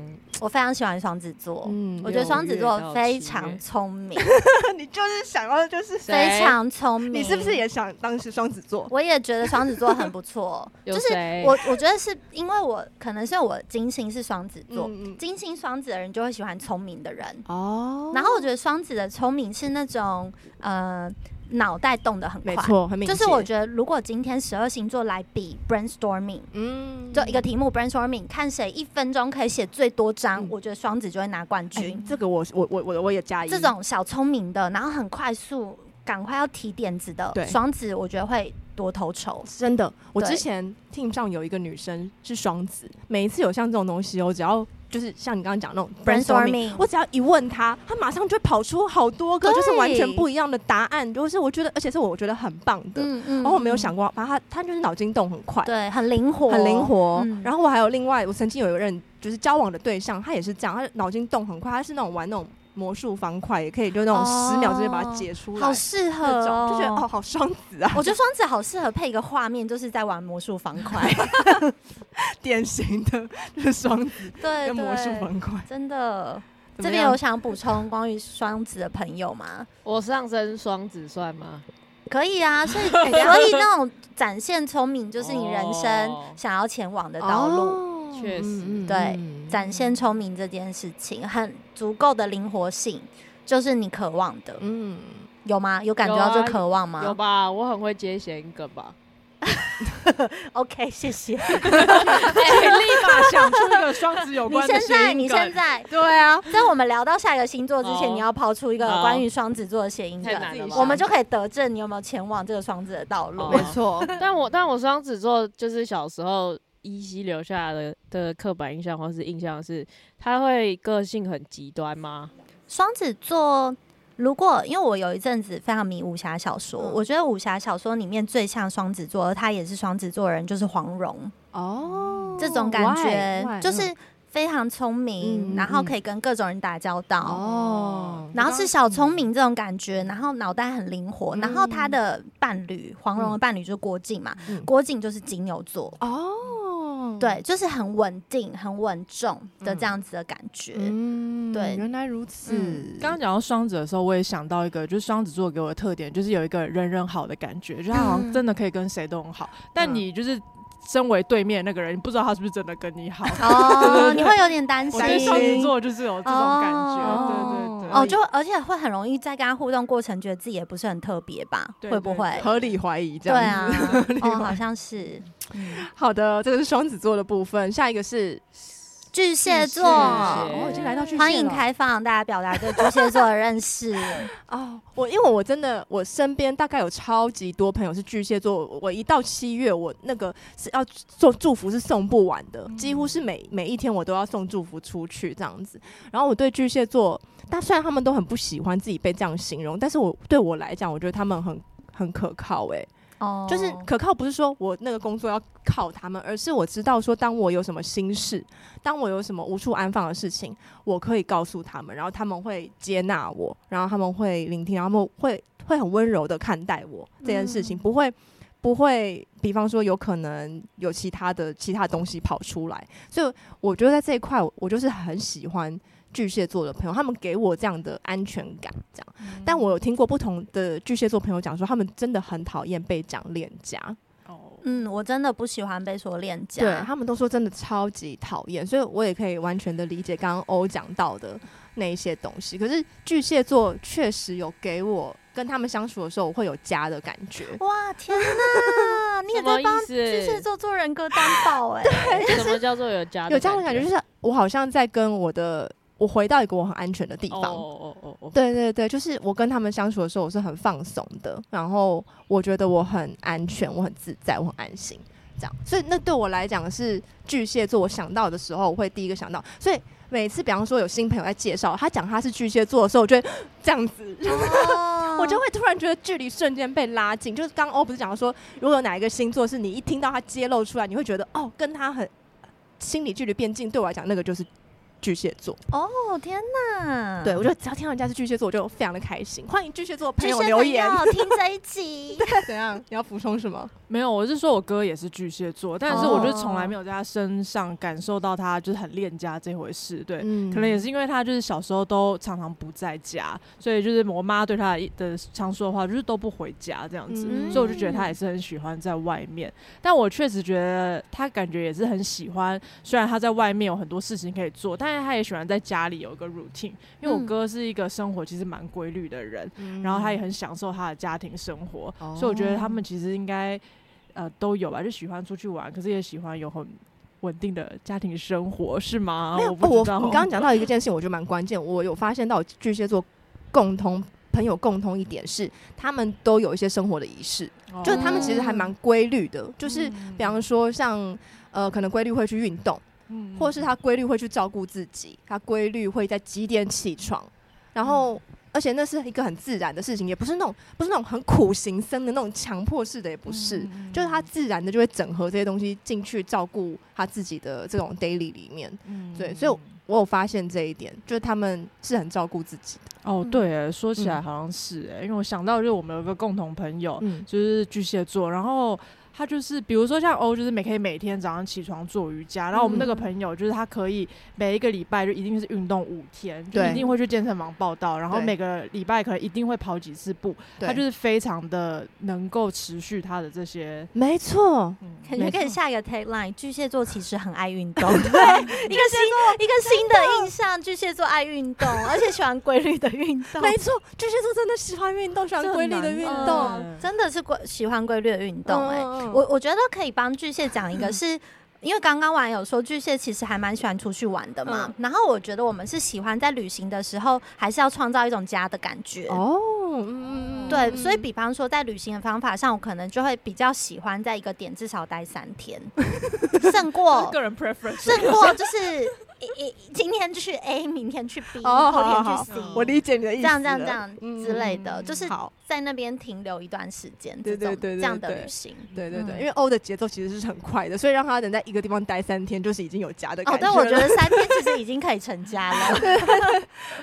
我非常喜欢双子座，嗯，我觉得双子座非常聪明。你就是想要就是非常聪明，你是不是也想当时双子座？我也觉得双子座很不错，就是我我觉得是因为我可能是我金星是双子座，金星双子的人就会喜欢聪明的人哦。然后我觉得双子的聪明是那种呃。脑袋动得很快，没错，很。就是我觉得，如果今天十二星座来比 brainstorming，嗯，就一个题目 brainstorming，看谁一分钟可以写最多章，嗯、我觉得双子就会拿冠军。欸、这个我我我我我也加一。这种小聪明的，然后很快速，赶快要提点子的，对，双子我觉得会多头筹。真的，我之前 team 上有一个女生是双子，每一次有像这种东西，我只要。就是像你刚刚讲那种 brainstorming，我只要一问他，他马上就会跑出好多个，就是完全不一样的答案。就是我觉得，而且是我觉得很棒的。嗯嗯。然后我没有想过，反正他他就是脑筋动很快，对，很灵活，很灵活。然后我还有另外，我曾经有一个人就是交往的对象，他也是这样，他脑筋动很快，他是那种玩那种。魔术方块也可以，就那种十秒之内把它解出来，好适合哦，就觉得哦，好双子啊！我觉得双子好适合配一个画面，就是在玩魔术方块，典型的就是双子 对魔术方块，真的。这边有想补充关于双子的朋友吗？我上升双子算吗？可以啊，所以 所以那种展现聪明，就是你人生想要前往的道路。确实，对，展现聪明这件事情，很足够的灵活性，就是你渴望的。嗯，有吗？有感觉到这渴望吗？有吧，我很会接谐音梗吧。OK，谢谢。立马想出一个双子有关的谐音梗。你现在，你现在，对啊，在我们聊到下一个星座之前，你要抛出一个关于双子座的谐音梗，我们就可以得证你有没有前往这个双子的道路。没错，但我但我双子座就是小时候。依稀留下来的的刻板印象或是印象是，他会个性很极端吗？双子座，如果因为我有一阵子非常迷武侠小说，嗯、我觉得武侠小说里面最像双子座，而他也是双子座的人，就是黄蓉哦，这种感觉就是非常聪明，嗯、然后可以跟各种人打交道哦，然后是小聪明这种感觉，然后脑袋很灵活，嗯、然后他的伴侣黄蓉的伴侣就是郭靖嘛，嗯、郭靖就是金牛座哦。对，就是很稳定、很稳重的这样子的感觉。嗯，对，原来如此。刚刚讲到双子的时候，我也想到一个，就是双子座给我的特点，就是有一个人人好的感觉，就他好像真的可以跟谁都很好。嗯、但你就是。身为对面那个人，你不知道他是不是真的跟你好哦，你会有点担心。双子座就是有这种感觉，哦、对对对。哦，就而且会很容易在跟他互动过程，觉得自己也不是很特别吧？会不会合理怀疑这样？对啊，哦，好像是。嗯、好的，这个是双子座的部分，下一个是。巨蟹座，我已经来到巨蟹，欢迎开放大家表达对巨蟹座的认识 哦。我因为我真的，我身边大概有超级多朋友是巨蟹座。我一到七月，我那个是要做祝福是送不完的，几乎是每每一天我都要送祝福出去这样子。然后我对巨蟹座，但虽然他们都很不喜欢自己被这样形容，但是我对我来讲，我觉得他们很很可靠诶。就是可靠，不是说我那个工作要靠他们，而是我知道说，当我有什么心事，当我有什么无处安放的事情，我可以告诉他们，然后他们会接纳我，然后他们会聆听，然后他们会会很温柔的看待我这件事情，不会不会，比方说有可能有其他的其他东西跑出来，所以我觉得在这一块，我就是很喜欢。巨蟹座的朋友，他们给我这样的安全感，这样。但我有听过不同的巨蟹座朋友讲说，他们真的很讨厌被讲恋家。哦，嗯，我真的不喜欢被说恋家。对，他们都说真的超级讨厌，所以我也可以完全的理解刚刚欧讲到的那一些东西。可是巨蟹座确实有给我跟他们相处的时候，我会有家的感觉。哇，天哪！你也在帮巨蟹座做人格担保哎？对，什么叫做有家？有家的感觉就是我好像在跟我的。我回到一个我很安全的地方。哦哦哦，对对对，就是我跟他们相处的时候，我是很放松的，然后我觉得我很安全，我很自在，我很安心，这样。所以那对我来讲是巨蟹座，我想到的时候，我会第一个想到。所以每次，比方说有新朋友在介绍，他讲他是巨蟹座的时候，我就会这样子，哦、我就会突然觉得距离瞬间被拉近。就是刚欧不是讲到说，如果有哪一个星座是你一听到他揭露出来，你会觉得哦，跟他很心理距离变近。对我来讲，那个就是。巨蟹座哦，天哪！对，我觉得只要听到人家是巨蟹座，我就非常的开心。欢迎巨蟹座朋友留言，听这一集。对，怎样？你要补充什么？没有，我是说我哥也是巨蟹座，但是我就从来没有在他身上感受到他就是很恋家这回事。对，嗯、可能也是因为他就是小时候都常常不在家，所以就是我妈对他的常说的话就是都不回家这样子，嗯、所以我就觉得他也是很喜欢在外面。但我确实觉得他感觉也是很喜欢，虽然他在外面有很多事情可以做，但他也喜欢在家里有一个 routine，因为我哥是一个生活其实蛮规律的人，嗯、然后他也很享受他的家庭生活，嗯、所以我觉得他们其实应该呃都有吧，就喜欢出去玩，可是也喜欢有很稳定的家庭生活，是吗？没有，我。你刚刚讲到一个件事情，我觉得蛮关键。我有发现到巨蟹座共同朋友共同一点是，他们都有一些生活的仪式，哦、就是他们其实还蛮规律的，就是比方说像呃，可能规律会去运动。或是他规律会去照顾自己，他规律会在几点起床，然后而且那是一个很自然的事情，也不是那种不是那种很苦行僧的那种强迫式的，也不是，就是他自然的就会整合这些东西进去照顾他自己的这种 daily 里面。对，所以我有发现这一点，就是他们是很照顾自己的。哦，对，说起来好像是哎，因为我想到就是我们有个共同朋友，就是巨蟹座，然后。他就是，比如说像欧，就是每可以每天早上起床做瑜伽。然后我们那个朋友，就是他可以每一个礼拜就一定是运动五天，就一定会去健身房报到。然后每个礼拜可能一定会跑几次步。他就是非常的能够持续他的这些。没错，感觉可以下一个 tagline：巨蟹座其实很爱运动。对，一个新一个新的印象，巨蟹座爱运动，而且喜欢规律的运动。没错，巨蟹座真的喜欢运动，喜欢规律的运动，真的是规喜欢规律的运动。哎。我我觉得可以帮巨蟹讲一个 是，因为刚刚网友说巨蟹其实还蛮喜欢出去玩的嘛。嗯、然后我觉得我们是喜欢在旅行的时候，还是要创造一种家的感觉哦。嗯，对，所以比方说在旅行的方法上，我可能就会比较喜欢在一个点至少待三天，胜过个人 preference，胜过就是。今天去 A，明天去 B，哦后天去 C。我理解你的意思。这样这样这样之类的，就是在那边停留一段时间，对对对，这样的旅行。对对对，因为 O 的节奏其实是很快的，所以让他能在一个地方待三天，就是已经有家的感觉。哦，但我觉得三天其实已经可以成家了。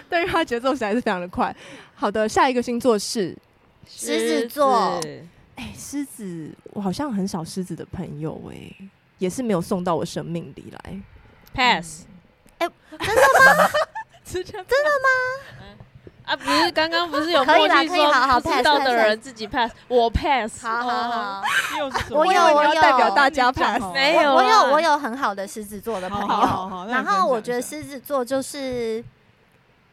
对，他节奏实在是非常的快。好的，下一个星座是狮子座。哎，狮子，我好像很少狮子的朋友哎。也是没有送到我生命里来。Pass，哎、真的吗？真的吗？啊，不是刚刚不是有默契说不知道的人自己 pass，我 pass。好好好，我有我有。代表大家 pass，没有，我有我有很好的狮子座的朋友，好好好，然后我觉得狮子座就是。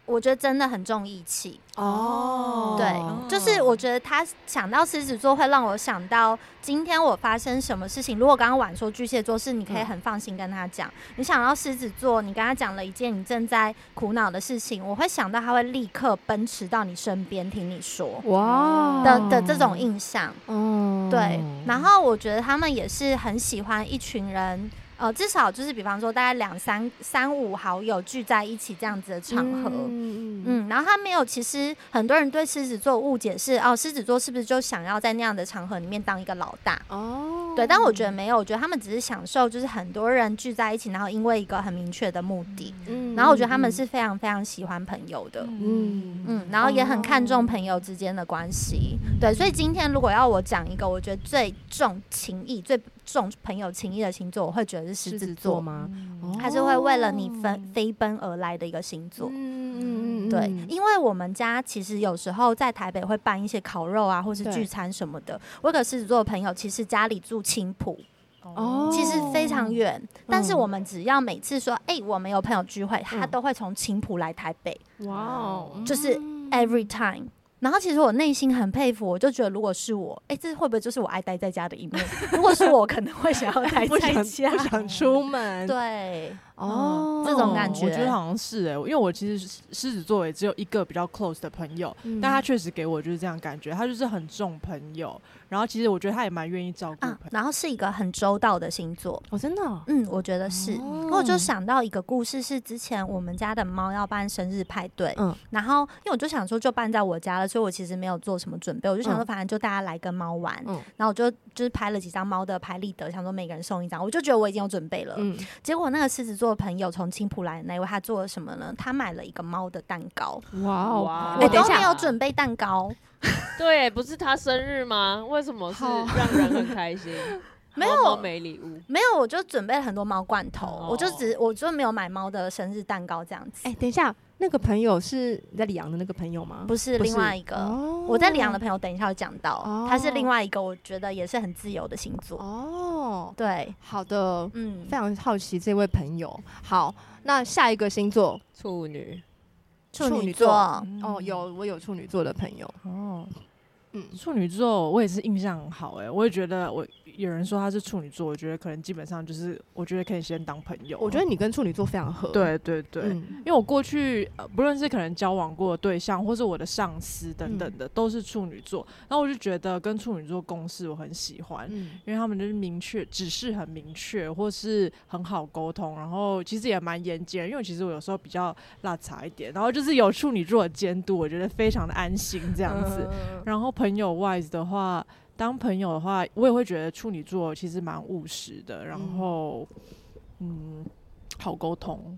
我觉得真的很重义气哦，对，就是我觉得他想到狮子座会让我想到今天我发生什么事情。如果刚刚晚说巨蟹座是，你可以很放心跟他讲。嗯、你想到狮子座，你跟他讲了一件你正在苦恼的事情，我会想到他会立刻奔驰到你身边听你说哇的的这种印象。嗯，对。然后我觉得他们也是很喜欢一群人。呃，至少就是比方说，大概两三三五好友聚在一起这样子的场合，嗯，嗯，然后他没有，其实很多人对狮子座误解是，哦，狮子座是不是就想要在那样的场合里面当一个老大？哦，对，但我觉得没有，我觉得他们只是享受，就是很多人聚在一起，然后因为一个很明确的目的，嗯，然后我觉得他们是非常非常喜欢朋友的，嗯。嗯，然后也很看重朋友之间的关系，对，所以今天如果要我讲一个，我觉得最重情义、最重朋友情谊的星座，我会觉得。是狮子座吗？还是会为了你飞飞奔而来的一个星座？嗯，对，因为我们家其实有时候在台北会办一些烤肉啊，或是聚餐什么的。我有个狮子座的朋友，其实家里住青浦，哦，其实非常远。但是我们只要每次说，哎，我们有朋友聚会，他都会从青浦来台北。哇哦，就是 every time。然后其实我内心很佩服，我就觉得如果是我，哎，这会不会就是我爱待在家的一面？如果是我，可能会想要待在家，不想出门。对。哦，这种感觉，我觉得好像是哎、欸，因为我其实狮子座也只有一个比较 close 的朋友，嗯、但他确实给我就是这样感觉，他就是很重朋友，然后其实我觉得他也蛮愿意照顾啊，然后是一个很周到的星座。哦，真的、哦，嗯，我觉得是，哦、我就想到一个故事，是之前我们家的猫要办生日派对，嗯，然后因为我就想说就办在我家了，所以我其实没有做什么准备，我就想说反正就大家来跟猫玩，嗯，然后我就就是拍了几张猫的拍立得，想说每个人送一张，我就觉得我已经有准备了，嗯，结果那个狮子座的朋友从青浦来的那位，他做了什么呢？他买了一个猫的蛋糕。哇哦！我都没有准备蛋糕。对，不是他生日吗？为什么是让人很开心？没有没礼物，没有，我就准备了很多猫罐头。我就只，我就没有买猫的生日蛋糕这样子。哎，等一下，那个朋友是在里昂的那个朋友吗？不是，另外一个。我在里昂的朋友，等一下会讲到，他是另外一个，我觉得也是很自由的星座。哦，对，好的，嗯，非常好奇这位朋友。好。那下一个星座，处女，处女座。哦，有我有处女座的朋友。哦，嗯，处女座我也是印象很好哎，我也觉得我。有人说他是处女座，我觉得可能基本上就是，我觉得可以先当朋友。我觉得你跟处女座非常合。对对对，嗯、因为我过去呃，不论是可能交往过的对象，或是我的上司等等的，嗯、都是处女座。然后我就觉得跟处女座共事我很喜欢，嗯、因为他们就是明确，指示很明确，或是很好沟通。然后其实也蛮严谨，因为其实我有时候比较邋遢一点。然后就是有处女座的监督，我觉得非常的安心这样子。嗯、然后朋友 wise 的话。当朋友的话，我也会觉得处女座其实蛮务实的，然后嗯，好沟通。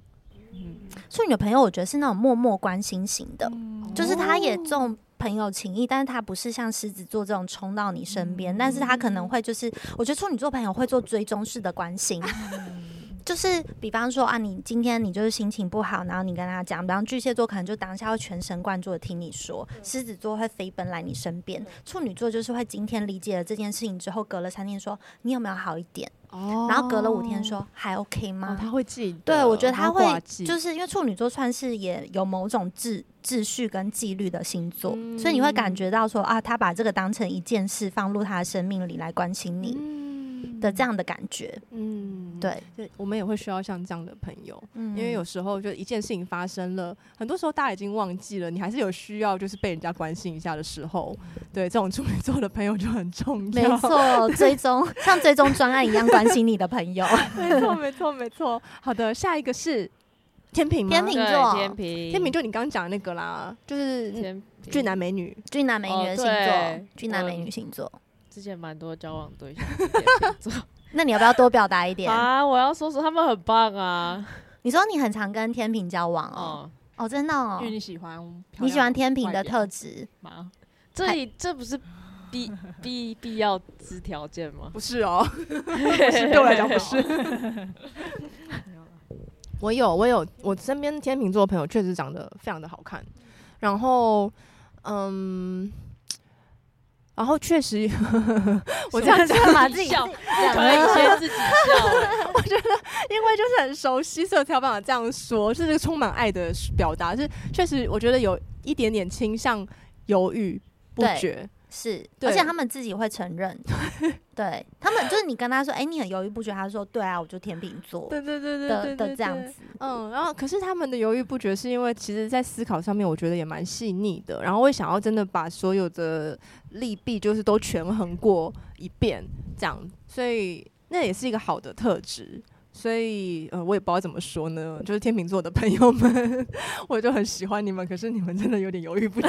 嗯，处女的朋友我觉得是那种默默关心型的，嗯、就是他也重朋友情谊，但是他不是像狮子座这种冲到你身边，嗯、但是他可能会就是，我觉得处女座朋友会做追踪式的关心。嗯 就是，比方说啊，你今天你就是心情不好，然后你跟他讲，比方巨蟹座可能就当下会全神贯注的听你说，狮子座会飞奔来你身边，处女座就是会今天理解了这件事情之后，隔了三天说你有没有好一点，哦，然后隔了五天说还 OK 吗？哦、他会记，对我觉得他会，就是因为处女座算是也有某种秩秩序跟纪律的星座，嗯、所以你会感觉到说啊，他把这个当成一件事放入他的生命里来关心你。嗯的这样的感觉，嗯，对，就我们也会需要像这样的朋友，嗯，因为有时候就一件事情发生了，很多时候大家已经忘记了，你还是有需要就是被人家关心一下的时候，对，这种处女座的朋友就很重要，没错，追踪像追踪专案一样关心你的朋友，没错，没错，没错。好的，下一个是天秤，天秤座，天秤，天平就你刚刚讲的那个啦，就是俊男美女，俊男美女的星座，俊男美女星座。之前蛮多交往对象 那你要不要多表达一点啊？我要说说他们很棒啊！你说你很常跟天平交往哦？哦，真的哦？因为你喜欢，你喜欢天平的特质吗？这里这不是必必必要之条件吗？不是哦，对我来讲不是。我有，我有，我身边天秤座的朋友确实长得非常的好看，然后，嗯。然后确实，我这样讲把，自己笑，可以先自己笑。我觉得，因为就是很熟悉，所以才有办法这样说，是这个充满爱的表达。是确实，我觉得有一点点倾向犹豫不决。是，而且他们自己会承认，对他们就是你跟他说，哎、欸，你很犹豫不决，他说，对啊，我就天秤座，对对对对的的这样子，嗯，然后可是他们的犹豫不决是因为其实在思考上面，我觉得也蛮细腻的，然后会想要真的把所有的利弊就是都权衡过一遍，这样，所以那也是一个好的特质。所以，呃，我也不知道怎么说呢。就是天秤座的朋友们，我就很喜欢你们，可是你们真的有点犹豫不决。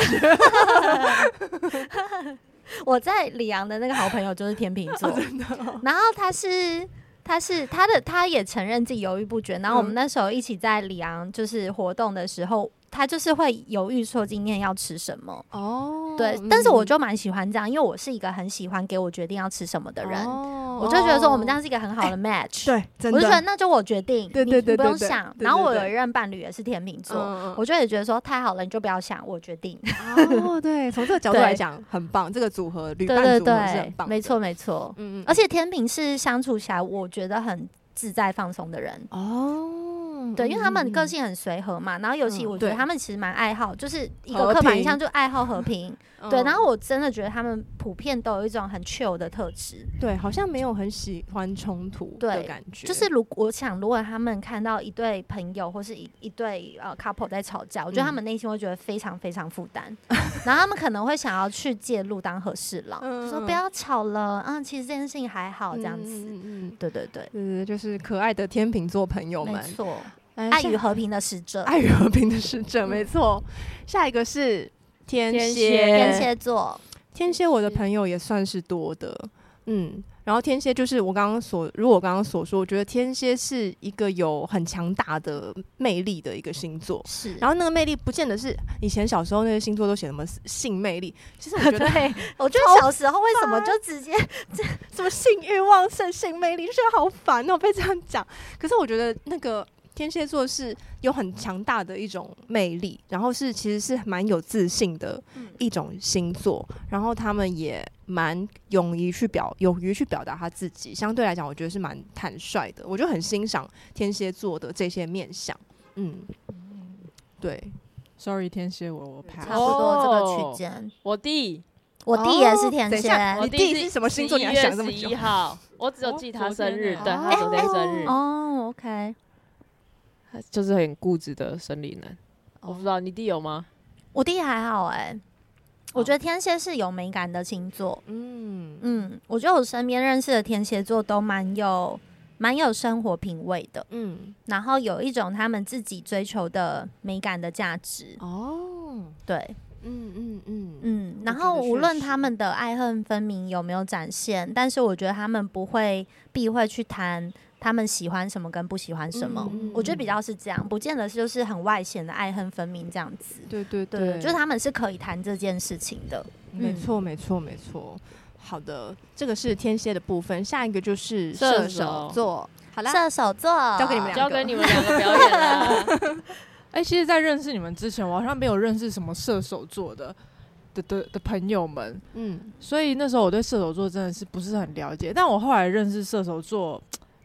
我在里昂的那个好朋友就是天秤座，的哦。然后他是，他是他的，他也承认自己犹豫不决。然后我们那时候一起在里昂就是活动的时候。他就是会犹豫说今天要吃什么哦，对，但是我就蛮喜欢这样，因为我是一个很喜欢给我决定要吃什么的人，我就觉得说我们这样是一个很好的 match，对，我就觉得那就我决定，对对对，不用想。然后我有一任伴侣也是天秤座，我就也觉得说太好了，你就不要想，我决定。哦，对，从这个角度来讲很棒，这个组合旅伴组合是很棒，没错没错，嗯嗯，而且天秤是相处起来我觉得很自在放松的人哦。对，因为他们个性很随和嘛，然后尤其我觉得他们其实蛮爱好，就是一个刻板印象就爱好和平。对，然后我真的觉得他们普遍都有一种很 chill 的特质。对，好像没有很喜欢冲突的感觉。就是如我想，如果他们看到一对朋友或是一一对呃 couple 在吵架，我觉得他们内心会觉得非常非常负担，然后他们可能会想要去介入当和事佬，说不要吵了，嗯，其实这件事情还好这样子。嗯嗯，对对对，嗯，就是可爱的天秤座朋友们，没错。爱与和平的使者，爱与和平的使者，没错。下一个是天蝎，天蝎座。天蝎，我的朋友也算是多的，嗯。然后天蝎就是我刚刚所，如果我刚刚所说，我觉得天蝎是一个有很强大的魅力的一个星座。是。然后那个魅力不见得是以前小时候那些星座都写什么性魅力，其实我觉得，我觉得小时候为什么就直接 这什么性欲旺盛、性魅力，就觉得好烦哦，被这样讲。可是我觉得那个。天蝎座是有很强大的一种魅力，然后是其实是蛮有自信的一种星座，然后他们也蛮勇于去表勇于去表达他自己，相对来讲，我觉得是蛮坦率的，我就很欣赏天蝎座的这些面相。嗯，对，Sorry，天蝎我我差不多这个区间。我弟，我弟也是天蝎，你弟是什么星座？你还想这么久？一号，我只有记他生日，对，他昨天生日。哦，OK。就是很固执的生理男，我不知道你弟有吗？我弟还好哎、欸，我觉得天蝎是有美感的星座。嗯嗯，我觉得我身边认识的天蝎座都蛮有蛮有生活品味的。嗯，然后有一种他们自己追求的美感的价值。哦，对，嗯嗯嗯嗯，然后无论他们的爱恨分明有没有展现，但是我觉得他们不会避讳去谈。他们喜欢什么跟不喜欢什么，嗯、我觉得比较是这样，不见得是就是很外显的爱恨分明这样子。对对对，对，就是他们是可以谈这件事情的。没错没错没错。好的，这个是天蝎的部分，下一个就是射手座。好了，射手座交给你们两个，交给你们两个表演了。哎、欸，其实，在认识你们之前，我好像没有认识什么射手座的的的的朋友们。嗯，所以那时候我对射手座真的是不是很了解，但我后来认识射手座。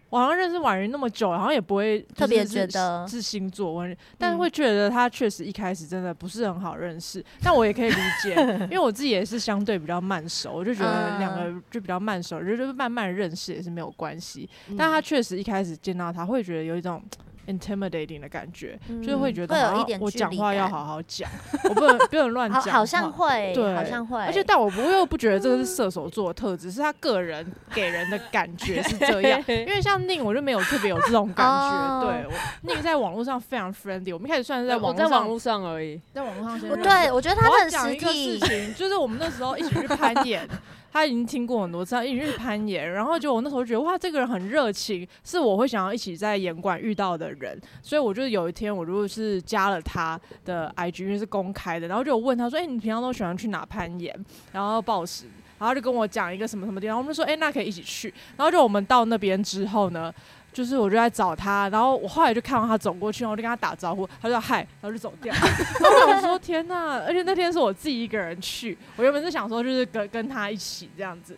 我好像认识婉瑜那么久，好像也不会特别觉得是星座，但是会觉得他确实一开始真的不是很好认识。但我也可以理解，因为我自己也是相对比较慢熟，我就觉得两个就比较慢熟，就就是慢慢认识也是没有关系。但他确实一开始见到他会觉得有一种。Intimidating 的感觉，嗯、就是会觉得我讲话要好好讲，我不能不能乱讲。好像会，对，好像会。而且，但我不又不觉得这个是射手座的特质，是他个人给人的感觉是这样。因为像宁，我就没有特别有这种感觉。哦、对，我宁在网络上非常 friendly，我们一开始算是在网络上，在网络上而已，在网络上先。对，我觉得他很实际。事情就是我们那时候一起去攀岩。他已经听过很多次，他一直去攀岩，然后就我那时候觉得哇，这个人很热情，是我会想要一起在岩馆遇到的人，所以我就有一天我如果是加了他的 IG，因为是公开的，然后就问他说：“哎、你平常都喜欢去哪攀岩？”然后报时。然后就跟我讲一个什么什么地方，我们就说，哎、那可以一起去。然后就我们到那边之后呢，就是我就在找他，然后我后来就看到他走过去，然后我就跟他打招呼，他就说嗨，然后就走掉。然后我说天哪，而且那天是我自己一个人去，我原本是想说就是跟跟他一起这样子，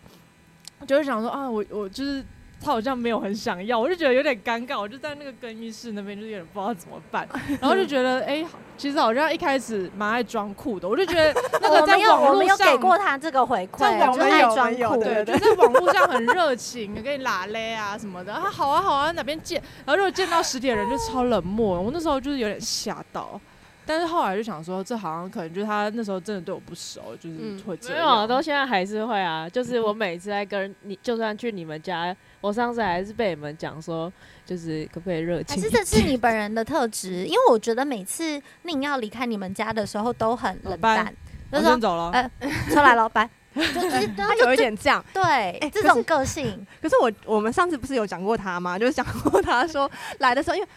就是想说啊，我我就是。他好像没有很想要，我就觉得有点尴尬，我就在那个更衣室那边，就有点不知道怎么办，然后就觉得，哎、欸，其实好像一开始蛮爱装酷的，我就觉得那个 在网络上，我没有给过他这个回馈，在网络装酷，对，就在网络上很热情，跟你拉勒啊什么的，他好啊好啊，哪边见，然后如果见到实体的人就超冷漠，我那时候就是有点吓到。但是后来就想说，这好像可能就是他那时候真的对我不熟，就是会这样。没有，到现在还是会啊。就是 我每次在跟你，就算去你们家，我上次还是被你们讲说，就是可不可以热情？还是这是你本人的特质？因为我觉得每次宁要离开你们家的时候都很冷淡。我先走了。呃，出来了，拜。就是 他有一点这样，对，这种个性。可是我我们上次不是有讲过他吗？就是讲过他说来的时候，因为。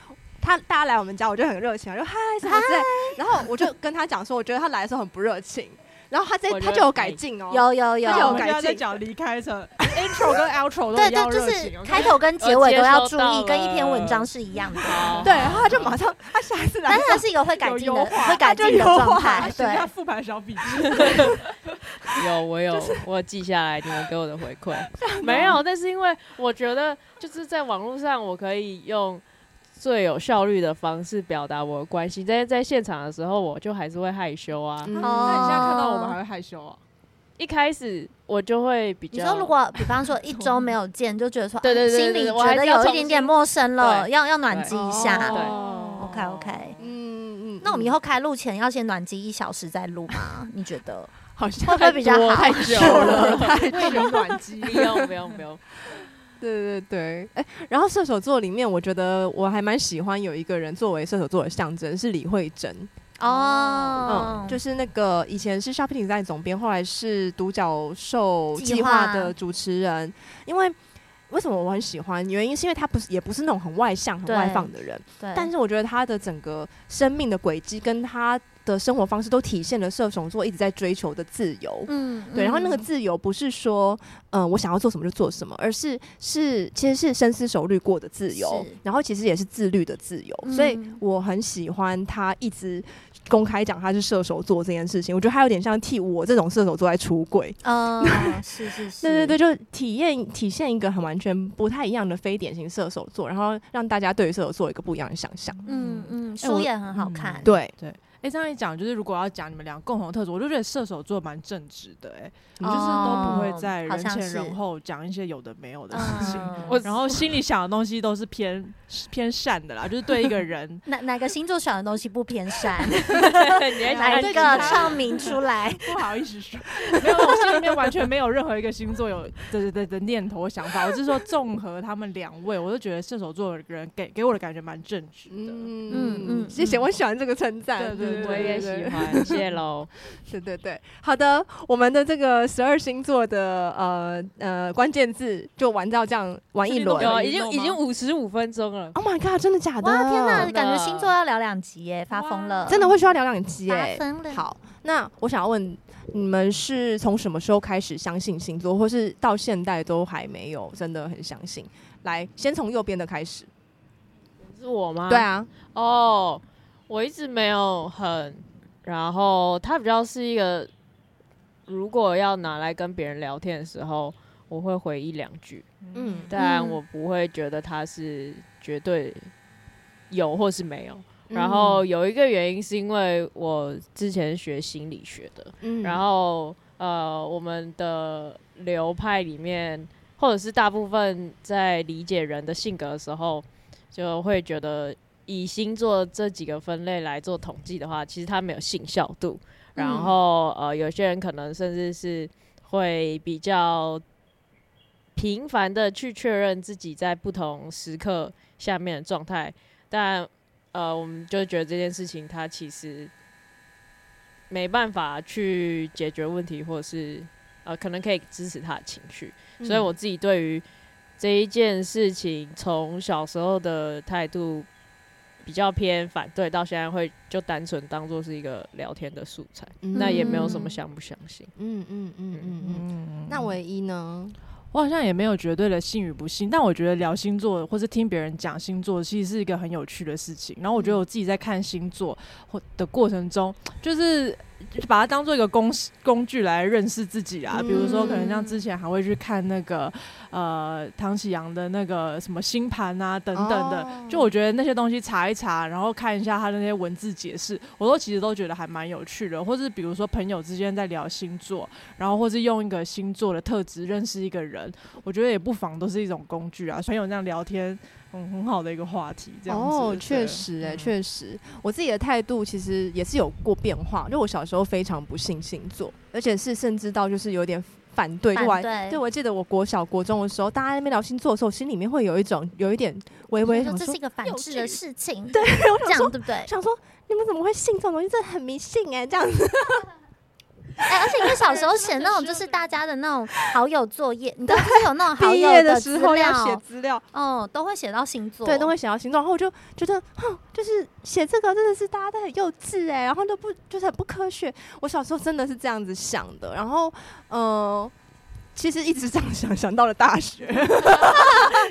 他大家来我们家，我就很热情，就嗨什么之类，然后我就跟他讲说，我觉得他来的时候很不热情，然后他这他就有改进哦，有有有，他就有改进，讲离开的，intro 跟 outro 都对对，就是开头跟结尾都要注意，跟一篇文章是一样的。对，然后他就马上，他下一次来，但是他是一个会改进的，会改进的状态。对，他复盘小笔记，有我有我记下来你们给我的回馈，没有，但是因为我觉得就是在网络上我可以用。最有效率的方式表达我的关心，在在现场的时候，我就还是会害羞啊。嗯、那你现在看到我们还会害羞啊？一开始我就会比较。你说如果比方说 一周没有见，就觉得说，对对对，心里觉得有一点点陌生了，要要暖机一下。对，OK OK，嗯嗯。那我们以后开录前要先暖机一小时再录吗？你觉得？好像会不会比较好？太久了，太久暖机，不用不用不用。对对对，哎，然后射手座里面，我觉得我还蛮喜欢有一个人作为射手座的象征，是李慧珍哦，嗯，就是那个以前是 Shopping 在总编，后来是独角兽计划的主持人。因为为什么我很喜欢？原因是因为他不是也不是那种很外向、很外放的人，对，但是我觉得他的整个生命的轨迹跟他。的生活方式都体现了射手座一直在追求的自由，嗯，对。然后那个自由不是说，嗯、呃，我想要做什么就做什么，而是是其实是深思熟虑过的自由，然后其实也是自律的自由。嗯、所以我很喜欢他一直公开讲他是射手座这件事情，我觉得他有点像替我这种射手座在出柜，嗯，是是是，对对对，就体验体现一个很完全不太一样的非典型射手座，然后让大家对于射手座有一个不一样的想象。嗯嗯，书也很好看，嗯、对对。哎，这样一讲，就是如果要讲你们俩共同特质，我就觉得射手座蛮正直的，哎，你就是都不会在人前人后讲一些有的没有的事情，然后心里想的东西都是偏偏善的啦，就是对一个人，哪哪个星座想的东西不偏善？你哪一个唱名出来？不好意思说，没有，我心里面完全没有任何一个星座有的的的念头想法，我是说综合他们两位，我就觉得射手座的人给给我的感觉蛮正直的，嗯嗯嗯，谢谢，我喜欢这个称赞，对。我也喜欢，谢喽。对对对，好的，我们的这个十二星座的呃呃关键字就玩到这样玩一轮，已经已经五十五分钟了。Oh my god，真的假的？哇天哪，感觉星座要聊两集耶，发疯了，真的会需要聊两集耶。发疯了。好，那我想要问你们是从什么时候开始相信星座，或是到现在都还没有真的很相信？来，先从右边的开始。是我吗？对啊。哦。我一直没有很，然后他比较是一个，如果要拿来跟别人聊天的时候，我会回一两句，嗯，但我不会觉得他是绝对有或是没有。然后有一个原因是因为我之前学心理学的，嗯，然后呃，我们的流派里面，或者是大部分在理解人的性格的时候，就会觉得。以星座这几个分类来做统计的话，其实它没有信效度。然后，呃，有些人可能甚至是会比较频繁的去确认自己在不同时刻下面的状态。但，呃，我们就觉得这件事情它其实没办法去解决问题，或者是呃，可能可以支持他的情绪。所以，我自己对于这一件事情，从小时候的态度。比较偏反对，到现在会就单纯当做是一个聊天的素材，嗯、那也没有什么相不相信。嗯嗯嗯嗯嗯。那唯一呢？我好像也没有绝对的信与不信，但我觉得聊星座或是听别人讲星座，其实是一个很有趣的事情。然后我觉得我自己在看星座或的过程中，就是。就把它当做一个工工具来认识自己啊，比如说可能像之前还会去看那个呃唐启阳的那个什么星盘啊等等的，就我觉得那些东西查一查，然后看一下他的那些文字解释，我都其实都觉得还蛮有趣的。或是比如说朋友之间在聊星座，然后或是用一个星座的特质认识一个人，我觉得也不妨都是一种工具啊。朋友这样聊天。嗯，很好的一个话题，这样子。哦，确实，哎，确实，我自己的态度其实也是有过变化。就我小时候非常不信星座，而且是甚至到就是有点反对。反对。对，我记得我国小、国中的时候，大家在那边聊星座的时候，心里面会有一种有一点微微想说，这是一个反智的事情。对，我想说，对不对？想说你们怎么会信这种东西？这很迷信哎，这样子。哎、欸，而且因为小时候 写那种就是大家的那种好友作业，你知道就是有那种好友的时候要写资料，哦，都会写到星座，对，都会写到星座。然后我就觉得，哼，就是写这个真的是大家都很幼稚哎，然后都不就是很不科学。我小时候真的是这样子想的，然后，嗯、呃。其实一直这样想，想到了大学，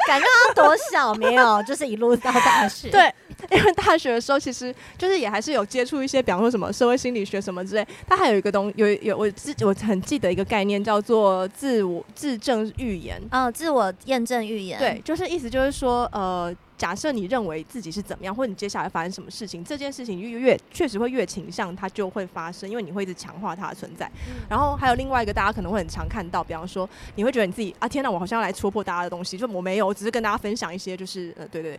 感觉他多小没有，就是一路到大学。对，因为大学的时候，其实就是也还是有接触一些，比方说什么社会心理学什么之类。他还有一个东，有有我自我很记得一个概念，叫做自我自证预言。啊，自我验证预言。对，就是意思就是说，呃。假设你认为自己是怎么样，或者你接下来发生什么事情，这件事情越越确实会越倾向它就会发生，因为你会一直强化它的存在。嗯、然后还有另外一个大家可能会很常看到，比方说你会觉得你自己啊，天哪，我好像要来戳破大家的东西，就我没有，我只是跟大家分享一些，就是呃，对对对，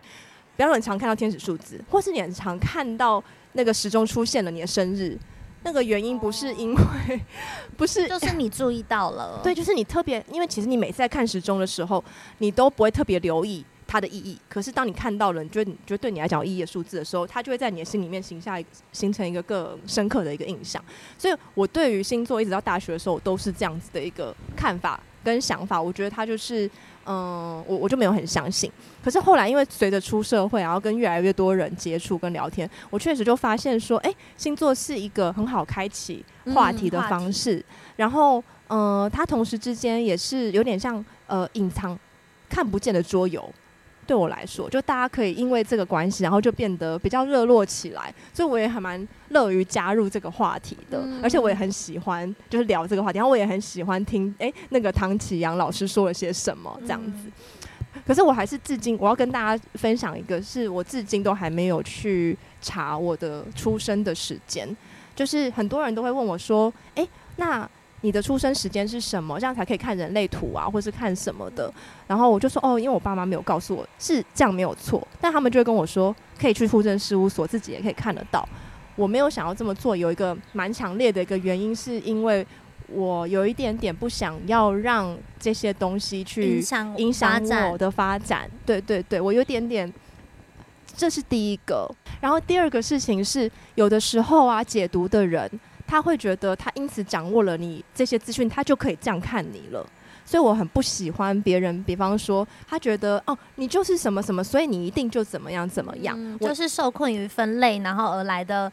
比方说很常看到天使数字，或是你很常看到那个时钟出现了你的生日，那个原因不是因为、哦、不是就是你注意到了，对，就是你特别，因为其实你每次在看时钟的时候，你都不会特别留意。它的意义，可是当你看到了，你觉得你觉得对你来讲有意义的数字的时候，它就会在你的心里面形下一形成一个更深刻的一个印象。所以我对于星座一直到大学的时候，我都是这样子的一个看法跟想法。我觉得它就是，嗯，我我就没有很相信。可是后来因为随着出社会，然后跟越来越多人接触跟聊天，我确实就发现说，哎、欸，星座是一个很好开启话题的方式。嗯、然后，嗯，它同时之间也是有点像呃隐藏看不见的桌游。对我来说，就大家可以因为这个关系，然后就变得比较热络起来，所以我也还蛮乐于加入这个话题的，嗯、而且我也很喜欢就是聊这个话题，然后我也很喜欢听哎那个唐启阳老师说了些什么这样子。嗯、可是我还是至今我要跟大家分享一个，是我至今都还没有去查我的出生的时间，就是很多人都会问我说，哎那。你的出生时间是什么？这样才可以看人类图啊，或是看什么的。然后我就说哦，因为我爸妈没有告诉我是这样没有错，但他们就会跟我说可以去户政事务所，自己也可以看得到。我没有想要这么做，有一个蛮强烈的一个原因，是因为我有一点点不想要让这些东西去影响影响我的发展。对对对，我有点点，这是第一个。然后第二个事情是，有的时候啊，解读的人。他会觉得他因此掌握了你这些资讯，他就可以这样看你了。所以我很不喜欢别人，比方说他觉得哦，你就是什么什么，所以你一定就怎么样怎么样，嗯、就是受困于分类，然后而来的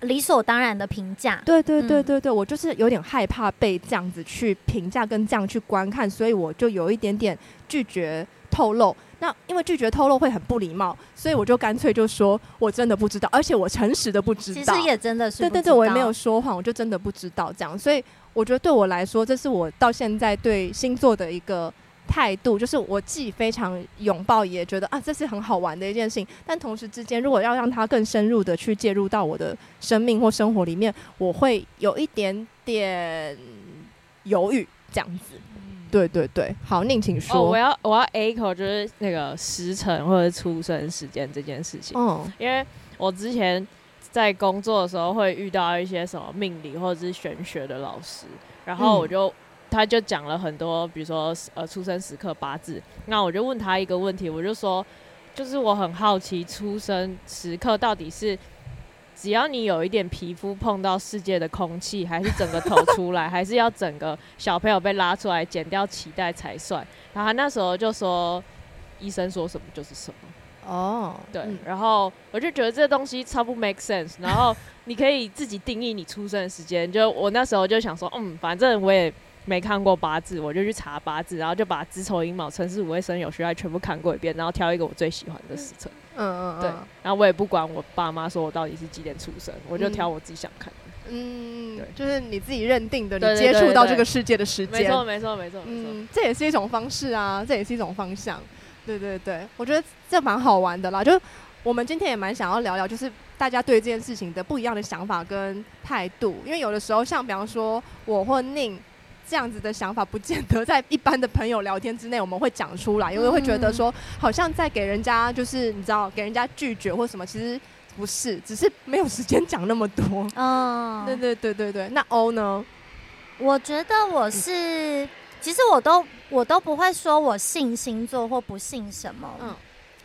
理所当然的评价。对对对对对，嗯、我就是有点害怕被这样子去评价跟这样去观看，所以我就有一点点拒绝透露。那因为拒绝透露会很不礼貌，所以我就干脆就说我真的不知道，而且我诚实的不知道。其实也真的是对对对，我也没有说谎，我就真的不知道这样。所以我觉得对我来说，这是我到现在对星座的一个态度，就是我既非常拥抱，也觉得啊这是很好玩的一件事情，但同时之间，如果要让它更深入的去介入到我的生命或生活里面，我会有一点点犹豫这样子。对对对，好，宁请说。Oh, 我要我要 echo 就是那个时辰或者出生时间这件事情。嗯，oh. 因为我之前在工作的时候会遇到一些什么命理或者是玄学的老师，然后我就、嗯、他就讲了很多，比如说呃出生时刻八字。那我就问他一个问题，我就说，就是我很好奇出生时刻到底是。只要你有一点皮肤碰到世界的空气，还是整个头出来，还是要整个小朋友被拉出来剪掉脐带才算。然后他那时候就说，医生说什么就是什么。哦，对，嗯、然后我就觉得这东西超不 make sense。然后你可以自己定义你出生的时间，就我那时候就想说，嗯，反正我也没看过八字，我就去查八字，然后就把子丑寅卯辰巳午未申酉戌亥全部看过一遍，然后挑一个我最喜欢的时辰。嗯嗯，对。然后我也不管我爸妈说我到底是几点出生，我就挑我自己想看的。嗯，对，就是你自己认定的，你接触到这个世界的时间。没错，没错，没错，没错。嗯，这也是一种方式啊，这也是一种方向。对对对，我觉得这蛮好玩的啦。就我们今天也蛮想要聊聊，就是大家对这件事情的不一样的想法跟态度。因为有的时候，像比方说我或宁这样子的想法，不见得在一般的朋友聊天之内我们会讲出来，因为会觉得说好像在给人家就是你知道给人家拒绝或什么，其实。不是，只是没有时间讲那么多。嗯，对对对对对。那欧呢？我觉得我是，其实我都我都不会说我信星座或不信什么。嗯。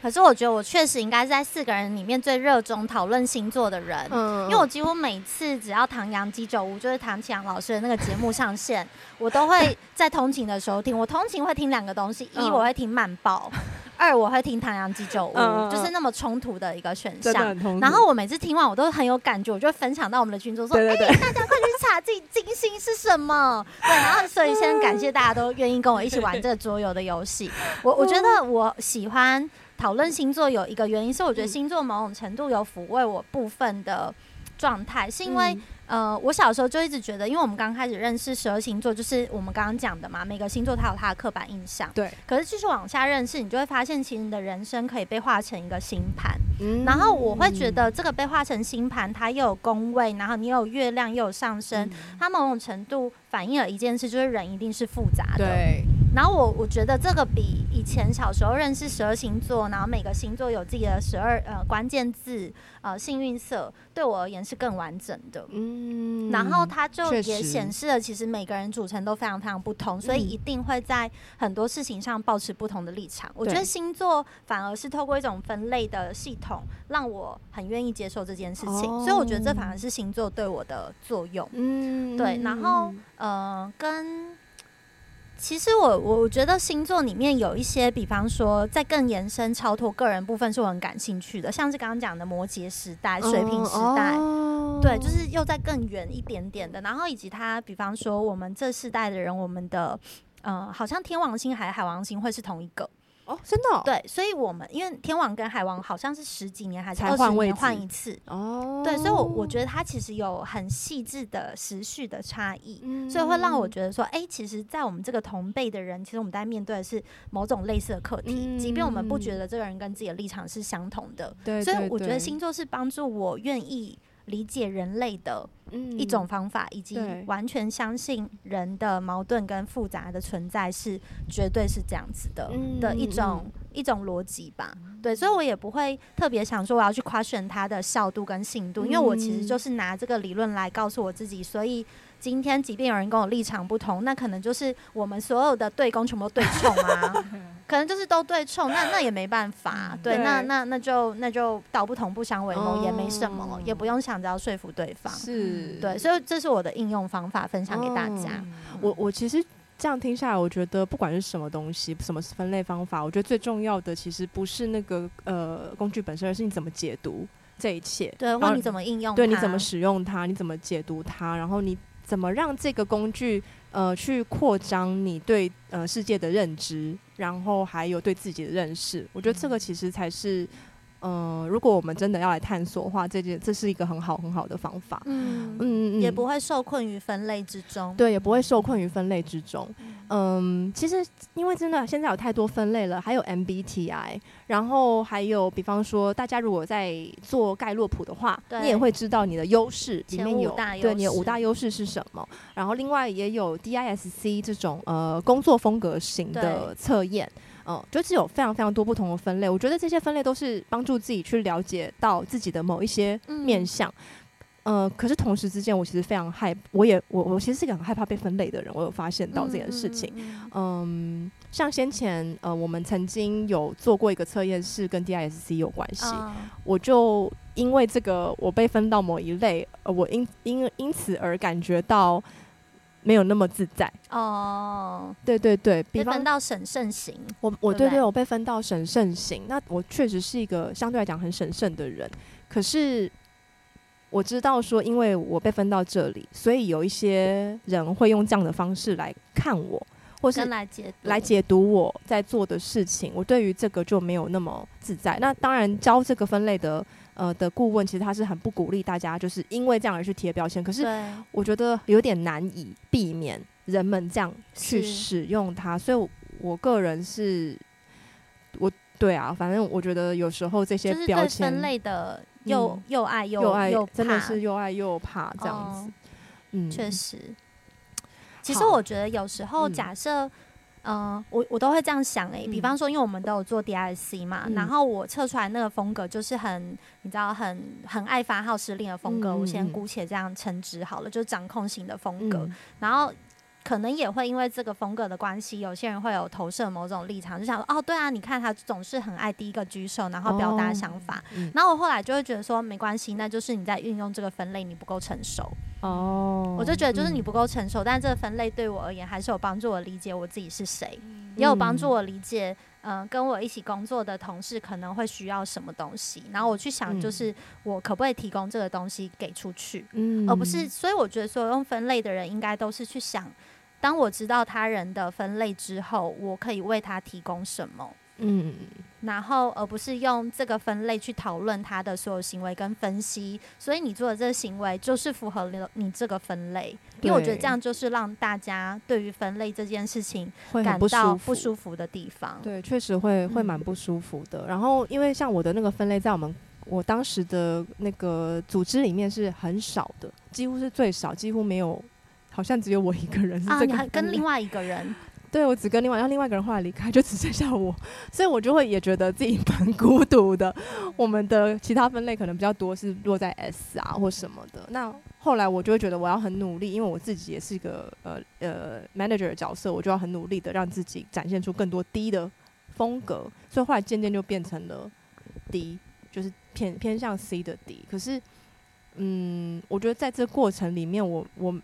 可是我觉得我确实应该是在四个人里面最热衷讨论星座的人，嗯，因为我几乎每次只要唐阳鸡酒屋就是唐启阳老师的那个节目上线，我都会在通勤的时候听。我通勤会听两个东西，一我会听慢报，二我会听唐扬鸡酒屋，就是那么冲突的一个选项。然后我每次听完我都很有感觉，我就分享到我们的群组说，哎，大家快去查自己金星是什么。对，然后所以先感谢大家都愿意跟我一起玩这个桌游的游戏。我我觉得我喜欢。讨论星座有一个原因是，我觉得星座某种程度有抚慰我部分的状态，是因为。呃，我小时候就一直觉得，因为我们刚开始认识十二星座，就是我们刚刚讲的嘛，每个星座它有它的刻板印象。对。可是继续往下认识，你就会发现，其实你的人生可以被画成一个星盘。嗯。然后我会觉得，这个被画成星盘，它又有宫位，然后你又有月亮，又有上升，嗯、它某种程度反映了一件事，就是人一定是复杂的。对。然后我我觉得这个比以前小时候认识十二星座，然后每个星座有自己的十二呃关键字呃幸运色，对我而言是更完整的。嗯。然后它就也显示了，其实每个人组成都非常非常不同，所以一定会在很多事情上保持不同的立场。我觉得星座反而是透过一种分类的系统，让我很愿意接受这件事情。所以我觉得这反而是星座对我的作用。嗯。对。然后呃跟。其实我我觉得星座里面有一些，比方说在更延伸超脱个人部分，是我很感兴趣的，像是刚刚讲的摩羯时代、水瓶时代，哦、对，就是又在更远一点点的。然后以及他，比方说我们这世代的人，我们的嗯、呃，好像天王星还海王星会是同一个。哦，真的、哦？对，所以我们因为天王跟海王好像是十几年还是二十年换一次哦。对，所以我我觉得它其实有很细致的时序的差异，嗯、所以会让我觉得说，哎、欸，其实，在我们这个同辈的人，其实我们在面对的是某种类似的课题，嗯、即便我们不觉得这个人跟自己的立场是相同的。对，所以我觉得星座是帮助我愿意理解人类的一种方法，以及完全相信人的矛盾跟复杂的存在是绝对是这样子的的一种一种逻辑吧。对，所以我也不会特别想说我要去夸选它的效度跟信度，因为我其实就是拿这个理论来告诉我自己，所以。今天，即便有人跟我立场不同，那可能就是我们所有的对攻全部对冲啊，可能就是都对冲，那那也没办法，对，对那那那就那就道不同不相为谋，也没什么，哦、也不用想着要说服对方，是对，所以这是我的应用方法，分享给大家。哦、我我其实这样听下来，我觉得不管是什么东西，什么分类方法，我觉得最重要的其实不是那个呃工具本身，而是你怎么解读这一切，对，或你怎么应用，对，你怎么使用它，你怎么解读它，然后你。怎么让这个工具呃去扩张你对呃世界的认知，然后还有对自己的认识？我觉得这个其实才是。嗯、呃，如果我们真的要来探索的话，这件这是一个很好很好的方法。嗯嗯，也不会受困于分类之中。对，也不会受困于分类之中。嗯，其实因为真的现在有太多分类了，还有 MBTI，然后还有比方说，大家如果在做盖洛普的话，你也会知道你的优势里面有对你的五大优势是什么。然后另外也有 DISC 这种呃工作风格型的测验。嗯，就是有非常非常多不同的分类，我觉得这些分类都是帮助自己去了解到自己的某一些面相。嗯、呃，可是同时之间，我其实非常害，我也我我其实是一个很害怕被分类的人，我有发现到这件事情。嗯，嗯，像先前呃，我们曾经有做过一个测验，是跟 DISC 有关系，嗯、我就因为这个我被分到某一类，呃，我因因因此而感觉到。没有那么自在。哦，对对对，比方被分到审慎型，我我对对，我被分到审慎型。那我确实是一个相对来讲很审慎的人，可是我知道说，因为我被分到这里，所以有一些人会用这样的方式来看我，或是来解来解读我在做的事情。我对于这个就没有那么自在。那当然，教这个分类的呃的顾问，其实他是很不鼓励大家就是因为这样而去贴标签。可是我觉得有点难以避免人们这样去使用它，所以我，我个人是，我对啊，反正我觉得有时候这些标签分类的又、嗯又爱又又爱又真的是又爱又怕这样子哦，嗯，确实，其实我觉得有时候嗯。假设，嗯、我我都会这样想诶、欸，比嗯。方说，因为我们都有做 DISC 嘛，嗯。然后我测出来那个风格就是很，你知道很很爱发号施令的风格，嗯我先嗯姑且这样称之好了，就是掌控型的风格，嗯。然后。可能也会因为这个风格的关系，有些人会有投射某种立场，就想说哦，对啊，你看他总是很爱第一个举手，然后表达想法。嗯。然后我后来就会觉得说，没关系，那就是你在运用这个分类，你不够成熟。哦，我就觉得就是你嗯不够成熟，但这个分类对我而言还是有帮助我理解我自己是谁，也有帮助我理解，嗯、呃，跟我一起工作的同事可能会需要什么东西，然后我去想，就是我可不可以提供这个东西给出去，嗯。而不是，所以我觉得所有用分类的人应该都是去想，当我知道他人的分类之后，我可以为他提供什么。嗯然后，而不是用这个分类去讨论他的所有行为跟分析，所以你做的这个行为就是符合了你这个分类，因为我觉得这样就是让大家对于分类这件事情会感到不舒服的地方。对，确实会会蛮嗯不舒服的。然后，因为像我的那个分类，在我们我当时的那个组织里面是很少的，几乎是最少，几乎没有，好像只有我一个人是啊，这个分类跟另外一个人，对，我只跟另外，然后另外一个人后来离开，就只剩下我，所以我就会也觉得自己蛮孤独的。我们的其他分类可能比较多是落在 S 啊或什么的。那后来我就会觉得我要很努力，因为我自己也是一个呃呃 manager 的角色，我就要很努力的让自己展现出更多 D 的风格。所以后来渐渐就变成了 D，就是偏偏向 C 的 D。可是，嗯，我觉得在这过程里面我，我我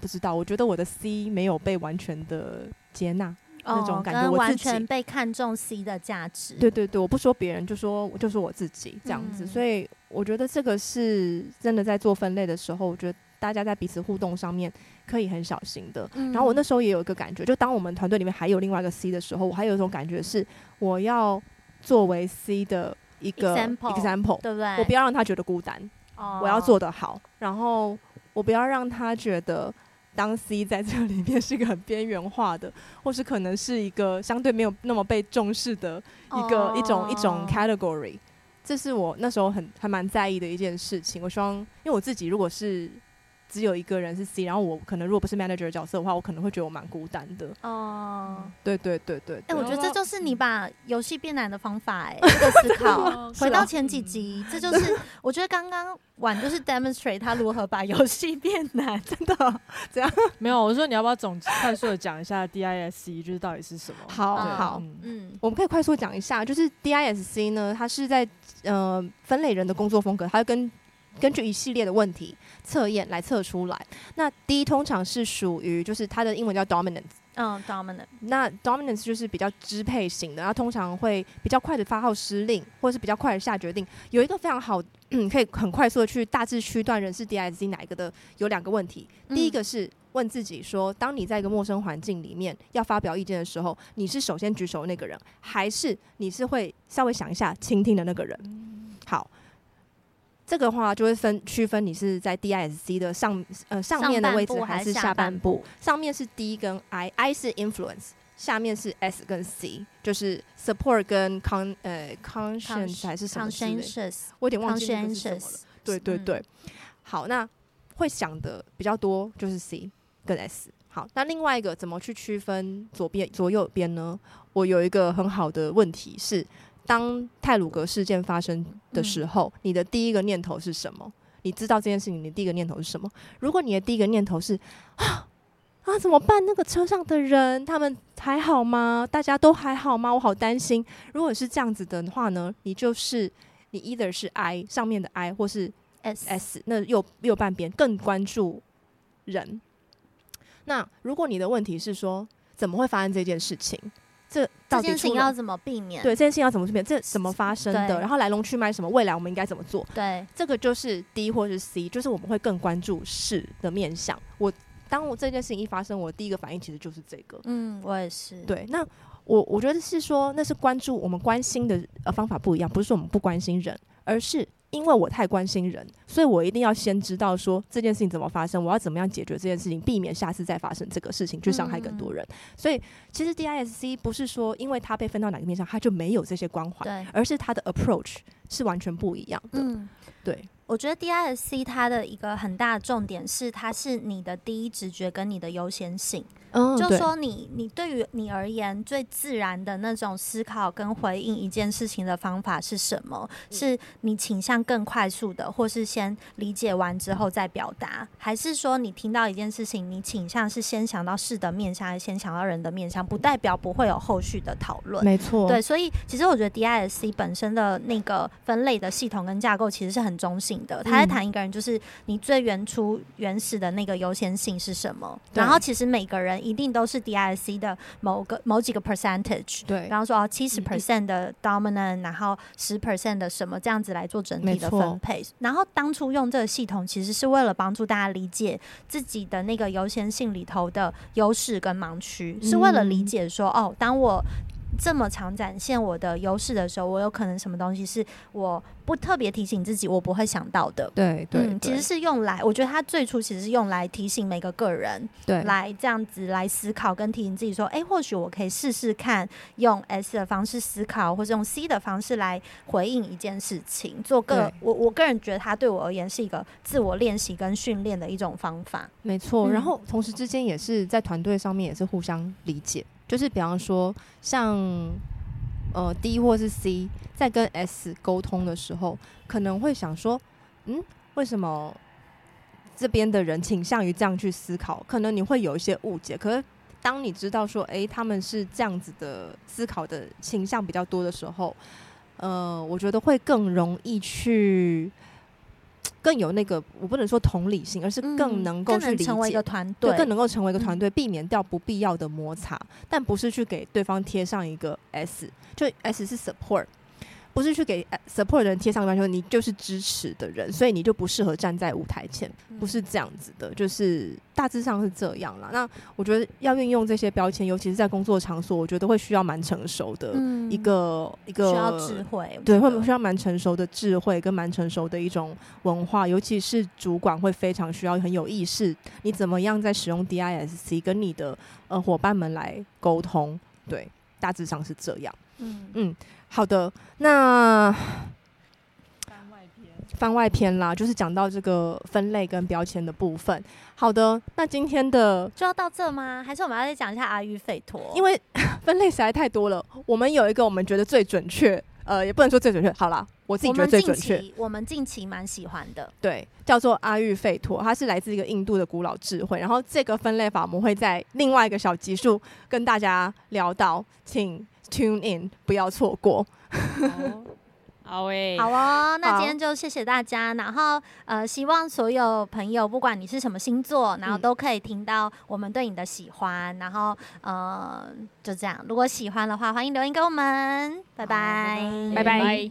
不知道，我觉得我的 C 没有被完全的接纳。那种感觉完全被看重 C 的价值。对对对，我不说别人，就说就说我自己这样子，嗯所以我觉得这个是真的在做分类的时候，我觉得大家在彼此互动上面可以很小心的。嗯然后我那时候也有一个感觉，就当我们团队里面还有另外一个 C 的时候，我还有一种感觉是，我要作为 C 的一个 Example example，对不对？我不要让他觉得孤单，哦我要做得好，然后我不要让他觉得。当 C 在这里面是一个很边缘化的，或是可能是一个相对没有那么被重视的一个、哦一种一种 category，这是我那时候很还蛮在意的一件事情。我希望，因为我自己如果是只有一个人是 C，然后我可能如果不是 manager 的角色的话，我可能会觉得我蛮孤单的。哦。对对对对哎、对我觉得这就是你把游戏变难的方法、哎，这个思考。回到前几集，这就是我觉得刚刚玩就是 demonstrate 他如何把游戏变难，真的 这样。没有，我说你要不要总快速的讲一下 DISC 就是到底是什么？好好嗯嗯，我们可以快速讲一下，就是 DISC 呢，它是在呃分类人的工作风格，它会根根据一系列的问题测验来测出来。那 D 通常是属于就是它的英文叫 dominance，嗯，dominant，那 dominance 就是比较支配型的，它通常会比较快的发号施令，或者是比较快的下决定。有一个非常好，嗯，可以很快速的去大致区断人是 DISC 哪一个的，有两个问题。嗯第一个是问自己说，当你在一个陌生环境里面要发表意见的时候，你是首先举手的那个人，还是你是会稍微想一下倾听的那个人？好，这个话就会分区分你是在 DISC 的上呃上面的位置还是下半部部？上面是 D 跟 I，I 是 influence，下面是 S 跟 C，就是 support 跟 con 呃 conscience 还是什么之类的？conscientious，我有点忘记那个是什么了。对对对，好，那会想的比较多就是 C 跟 S。好，那另外一个怎么去区分左边左右边呢？我有一个很好的问题是，当泰鲁格事件发生的时候，你的第一个念头是什么？你知道这件事情，你的第一个念头是什么？如果你的第一个念头是 啊啊怎么办？那个车上的人他们还好吗？大家都还好吗？我好担心。如果是这样子的话呢，你就是你 either 是 I 上面的 I 或是 S S 那右右半边更关注人，那如果你的问题是说怎么会发生这件事情，这这件事情要怎么避免？对，这件事情要怎么避免？这怎么发生的？然后来龙去脉什么？未来我们应该怎么做？对，这个就是 D 或是 C，就是我们会更关注事的面向。我当我这件事情一发生，我第一个反应其实就是这个。嗯，我也是。对，那我我觉得是说，那是关注我们关心的呃方法不一样，不是说我们不关心人，而是。因为我太关心人，所以我一定要先知道说这件事情怎么发生，我要怎么样解决这件事情，避免下次再发生这个事情去伤害更多人。嗯、所以其实 DISC 不是说因为它被分到哪个面上，它就没有这些关怀，而是它的 approach 是完全不一样的。嗯，对。我觉得 DISC 它的一个很大的重点是，它是你的第一直觉跟你的优先性。嗯，就说你你对于你而言最自然的那种思考跟回应一件事情的方法是什么？是你倾向更快速的，或是先理解完之后再表达，还是说你听到一件事情，你倾向是先想到事的面向，还是先想到人的面向？不代表不会有后续的讨论。没错，对，所以其实我觉得 DISC 本身的那个分类的系统跟架构其实是很中性。他在谈一个人，就是你最原初、原始的那个优先性是什么？然后其实每个人一定都是 DISC 的某个某几个 percentage。对，然后说哦，七十 percent 的 dominant，然后十 percent 的什么这样子来做整体的分配。然后当初用这个系统，其实是为了帮助大家理解自己的那个优先性里头的优势跟盲区，是为了理解说哦，当我。这么常展现我的优势的时候，我有可能什么东西是我不特别提醒自己，我不会想到的。对对，嗯，其实是用来，我觉得它最初其实是用来提醒每个个人，对，来这样子来思考跟提醒自己说，哎，或许我可以试试看用 S 的方式思考，或者用 C 的方式来回应一件事情，做个我我个人觉得它对我而言是一个自我练习跟训练的一种方法。没错，然后同时之间也是在团队上面也是互相理解。就是比方说，像呃 D 或是 C 在跟 S 沟通的时候，可能会想说，嗯，为什么这边的人倾向于这样去思考？可能你会有一些误解。可是当你知道说，哎，他们是这样子的思考的倾向比较多的时候，呃，我觉得会更容易去。更有那个，我不能说同理心，而是更能够去理解，成为一个团队，更能够成为一个团队，避免掉不必要的摩擦，但不是去给对方贴上一个 S，就 S 是 support。不是去给 support 的人贴上标签，你就是支持的人，所以你就不适合站在舞台前，不是这样子的，就是大致上是这样啦。那我觉得要运用这些标签，尤其是在工作场所，我觉得会需要蛮成熟的一个、嗯、一个需要智慧，对，会需要蛮成熟的智慧跟蛮成熟的一种文化，尤其是主管会非常需要很有意识，你怎么样在使用 DISC 跟你的呃伙伴们来沟通，对，大致上是这样，嗯嗯。好的，那番外篇，番外篇啦，就是讲到这个分类跟标签的部分。好的，那今天的就要到这吗？还是我们要再讲一下阿育吠陀？因为 分类实在太多了，我们有一个我们觉得最准确，呃，也不能说最准确。好啦，我自己觉得最准确，我们近期蛮喜欢的，对，叫做阿育吠陀，它是来自一个印度的古老智慧。然后这个分类法，我们会在另外一个小集数跟大家聊到，请。Tune in，不要错过。好诶，好哦。那今天就谢谢大家。然后呃，希望所有朋友，不管你是什么星座，然后都可以听到我们对你的喜欢。然后呃，就这样。如果喜欢的话，欢迎留言给我们。拜拜，拜拜。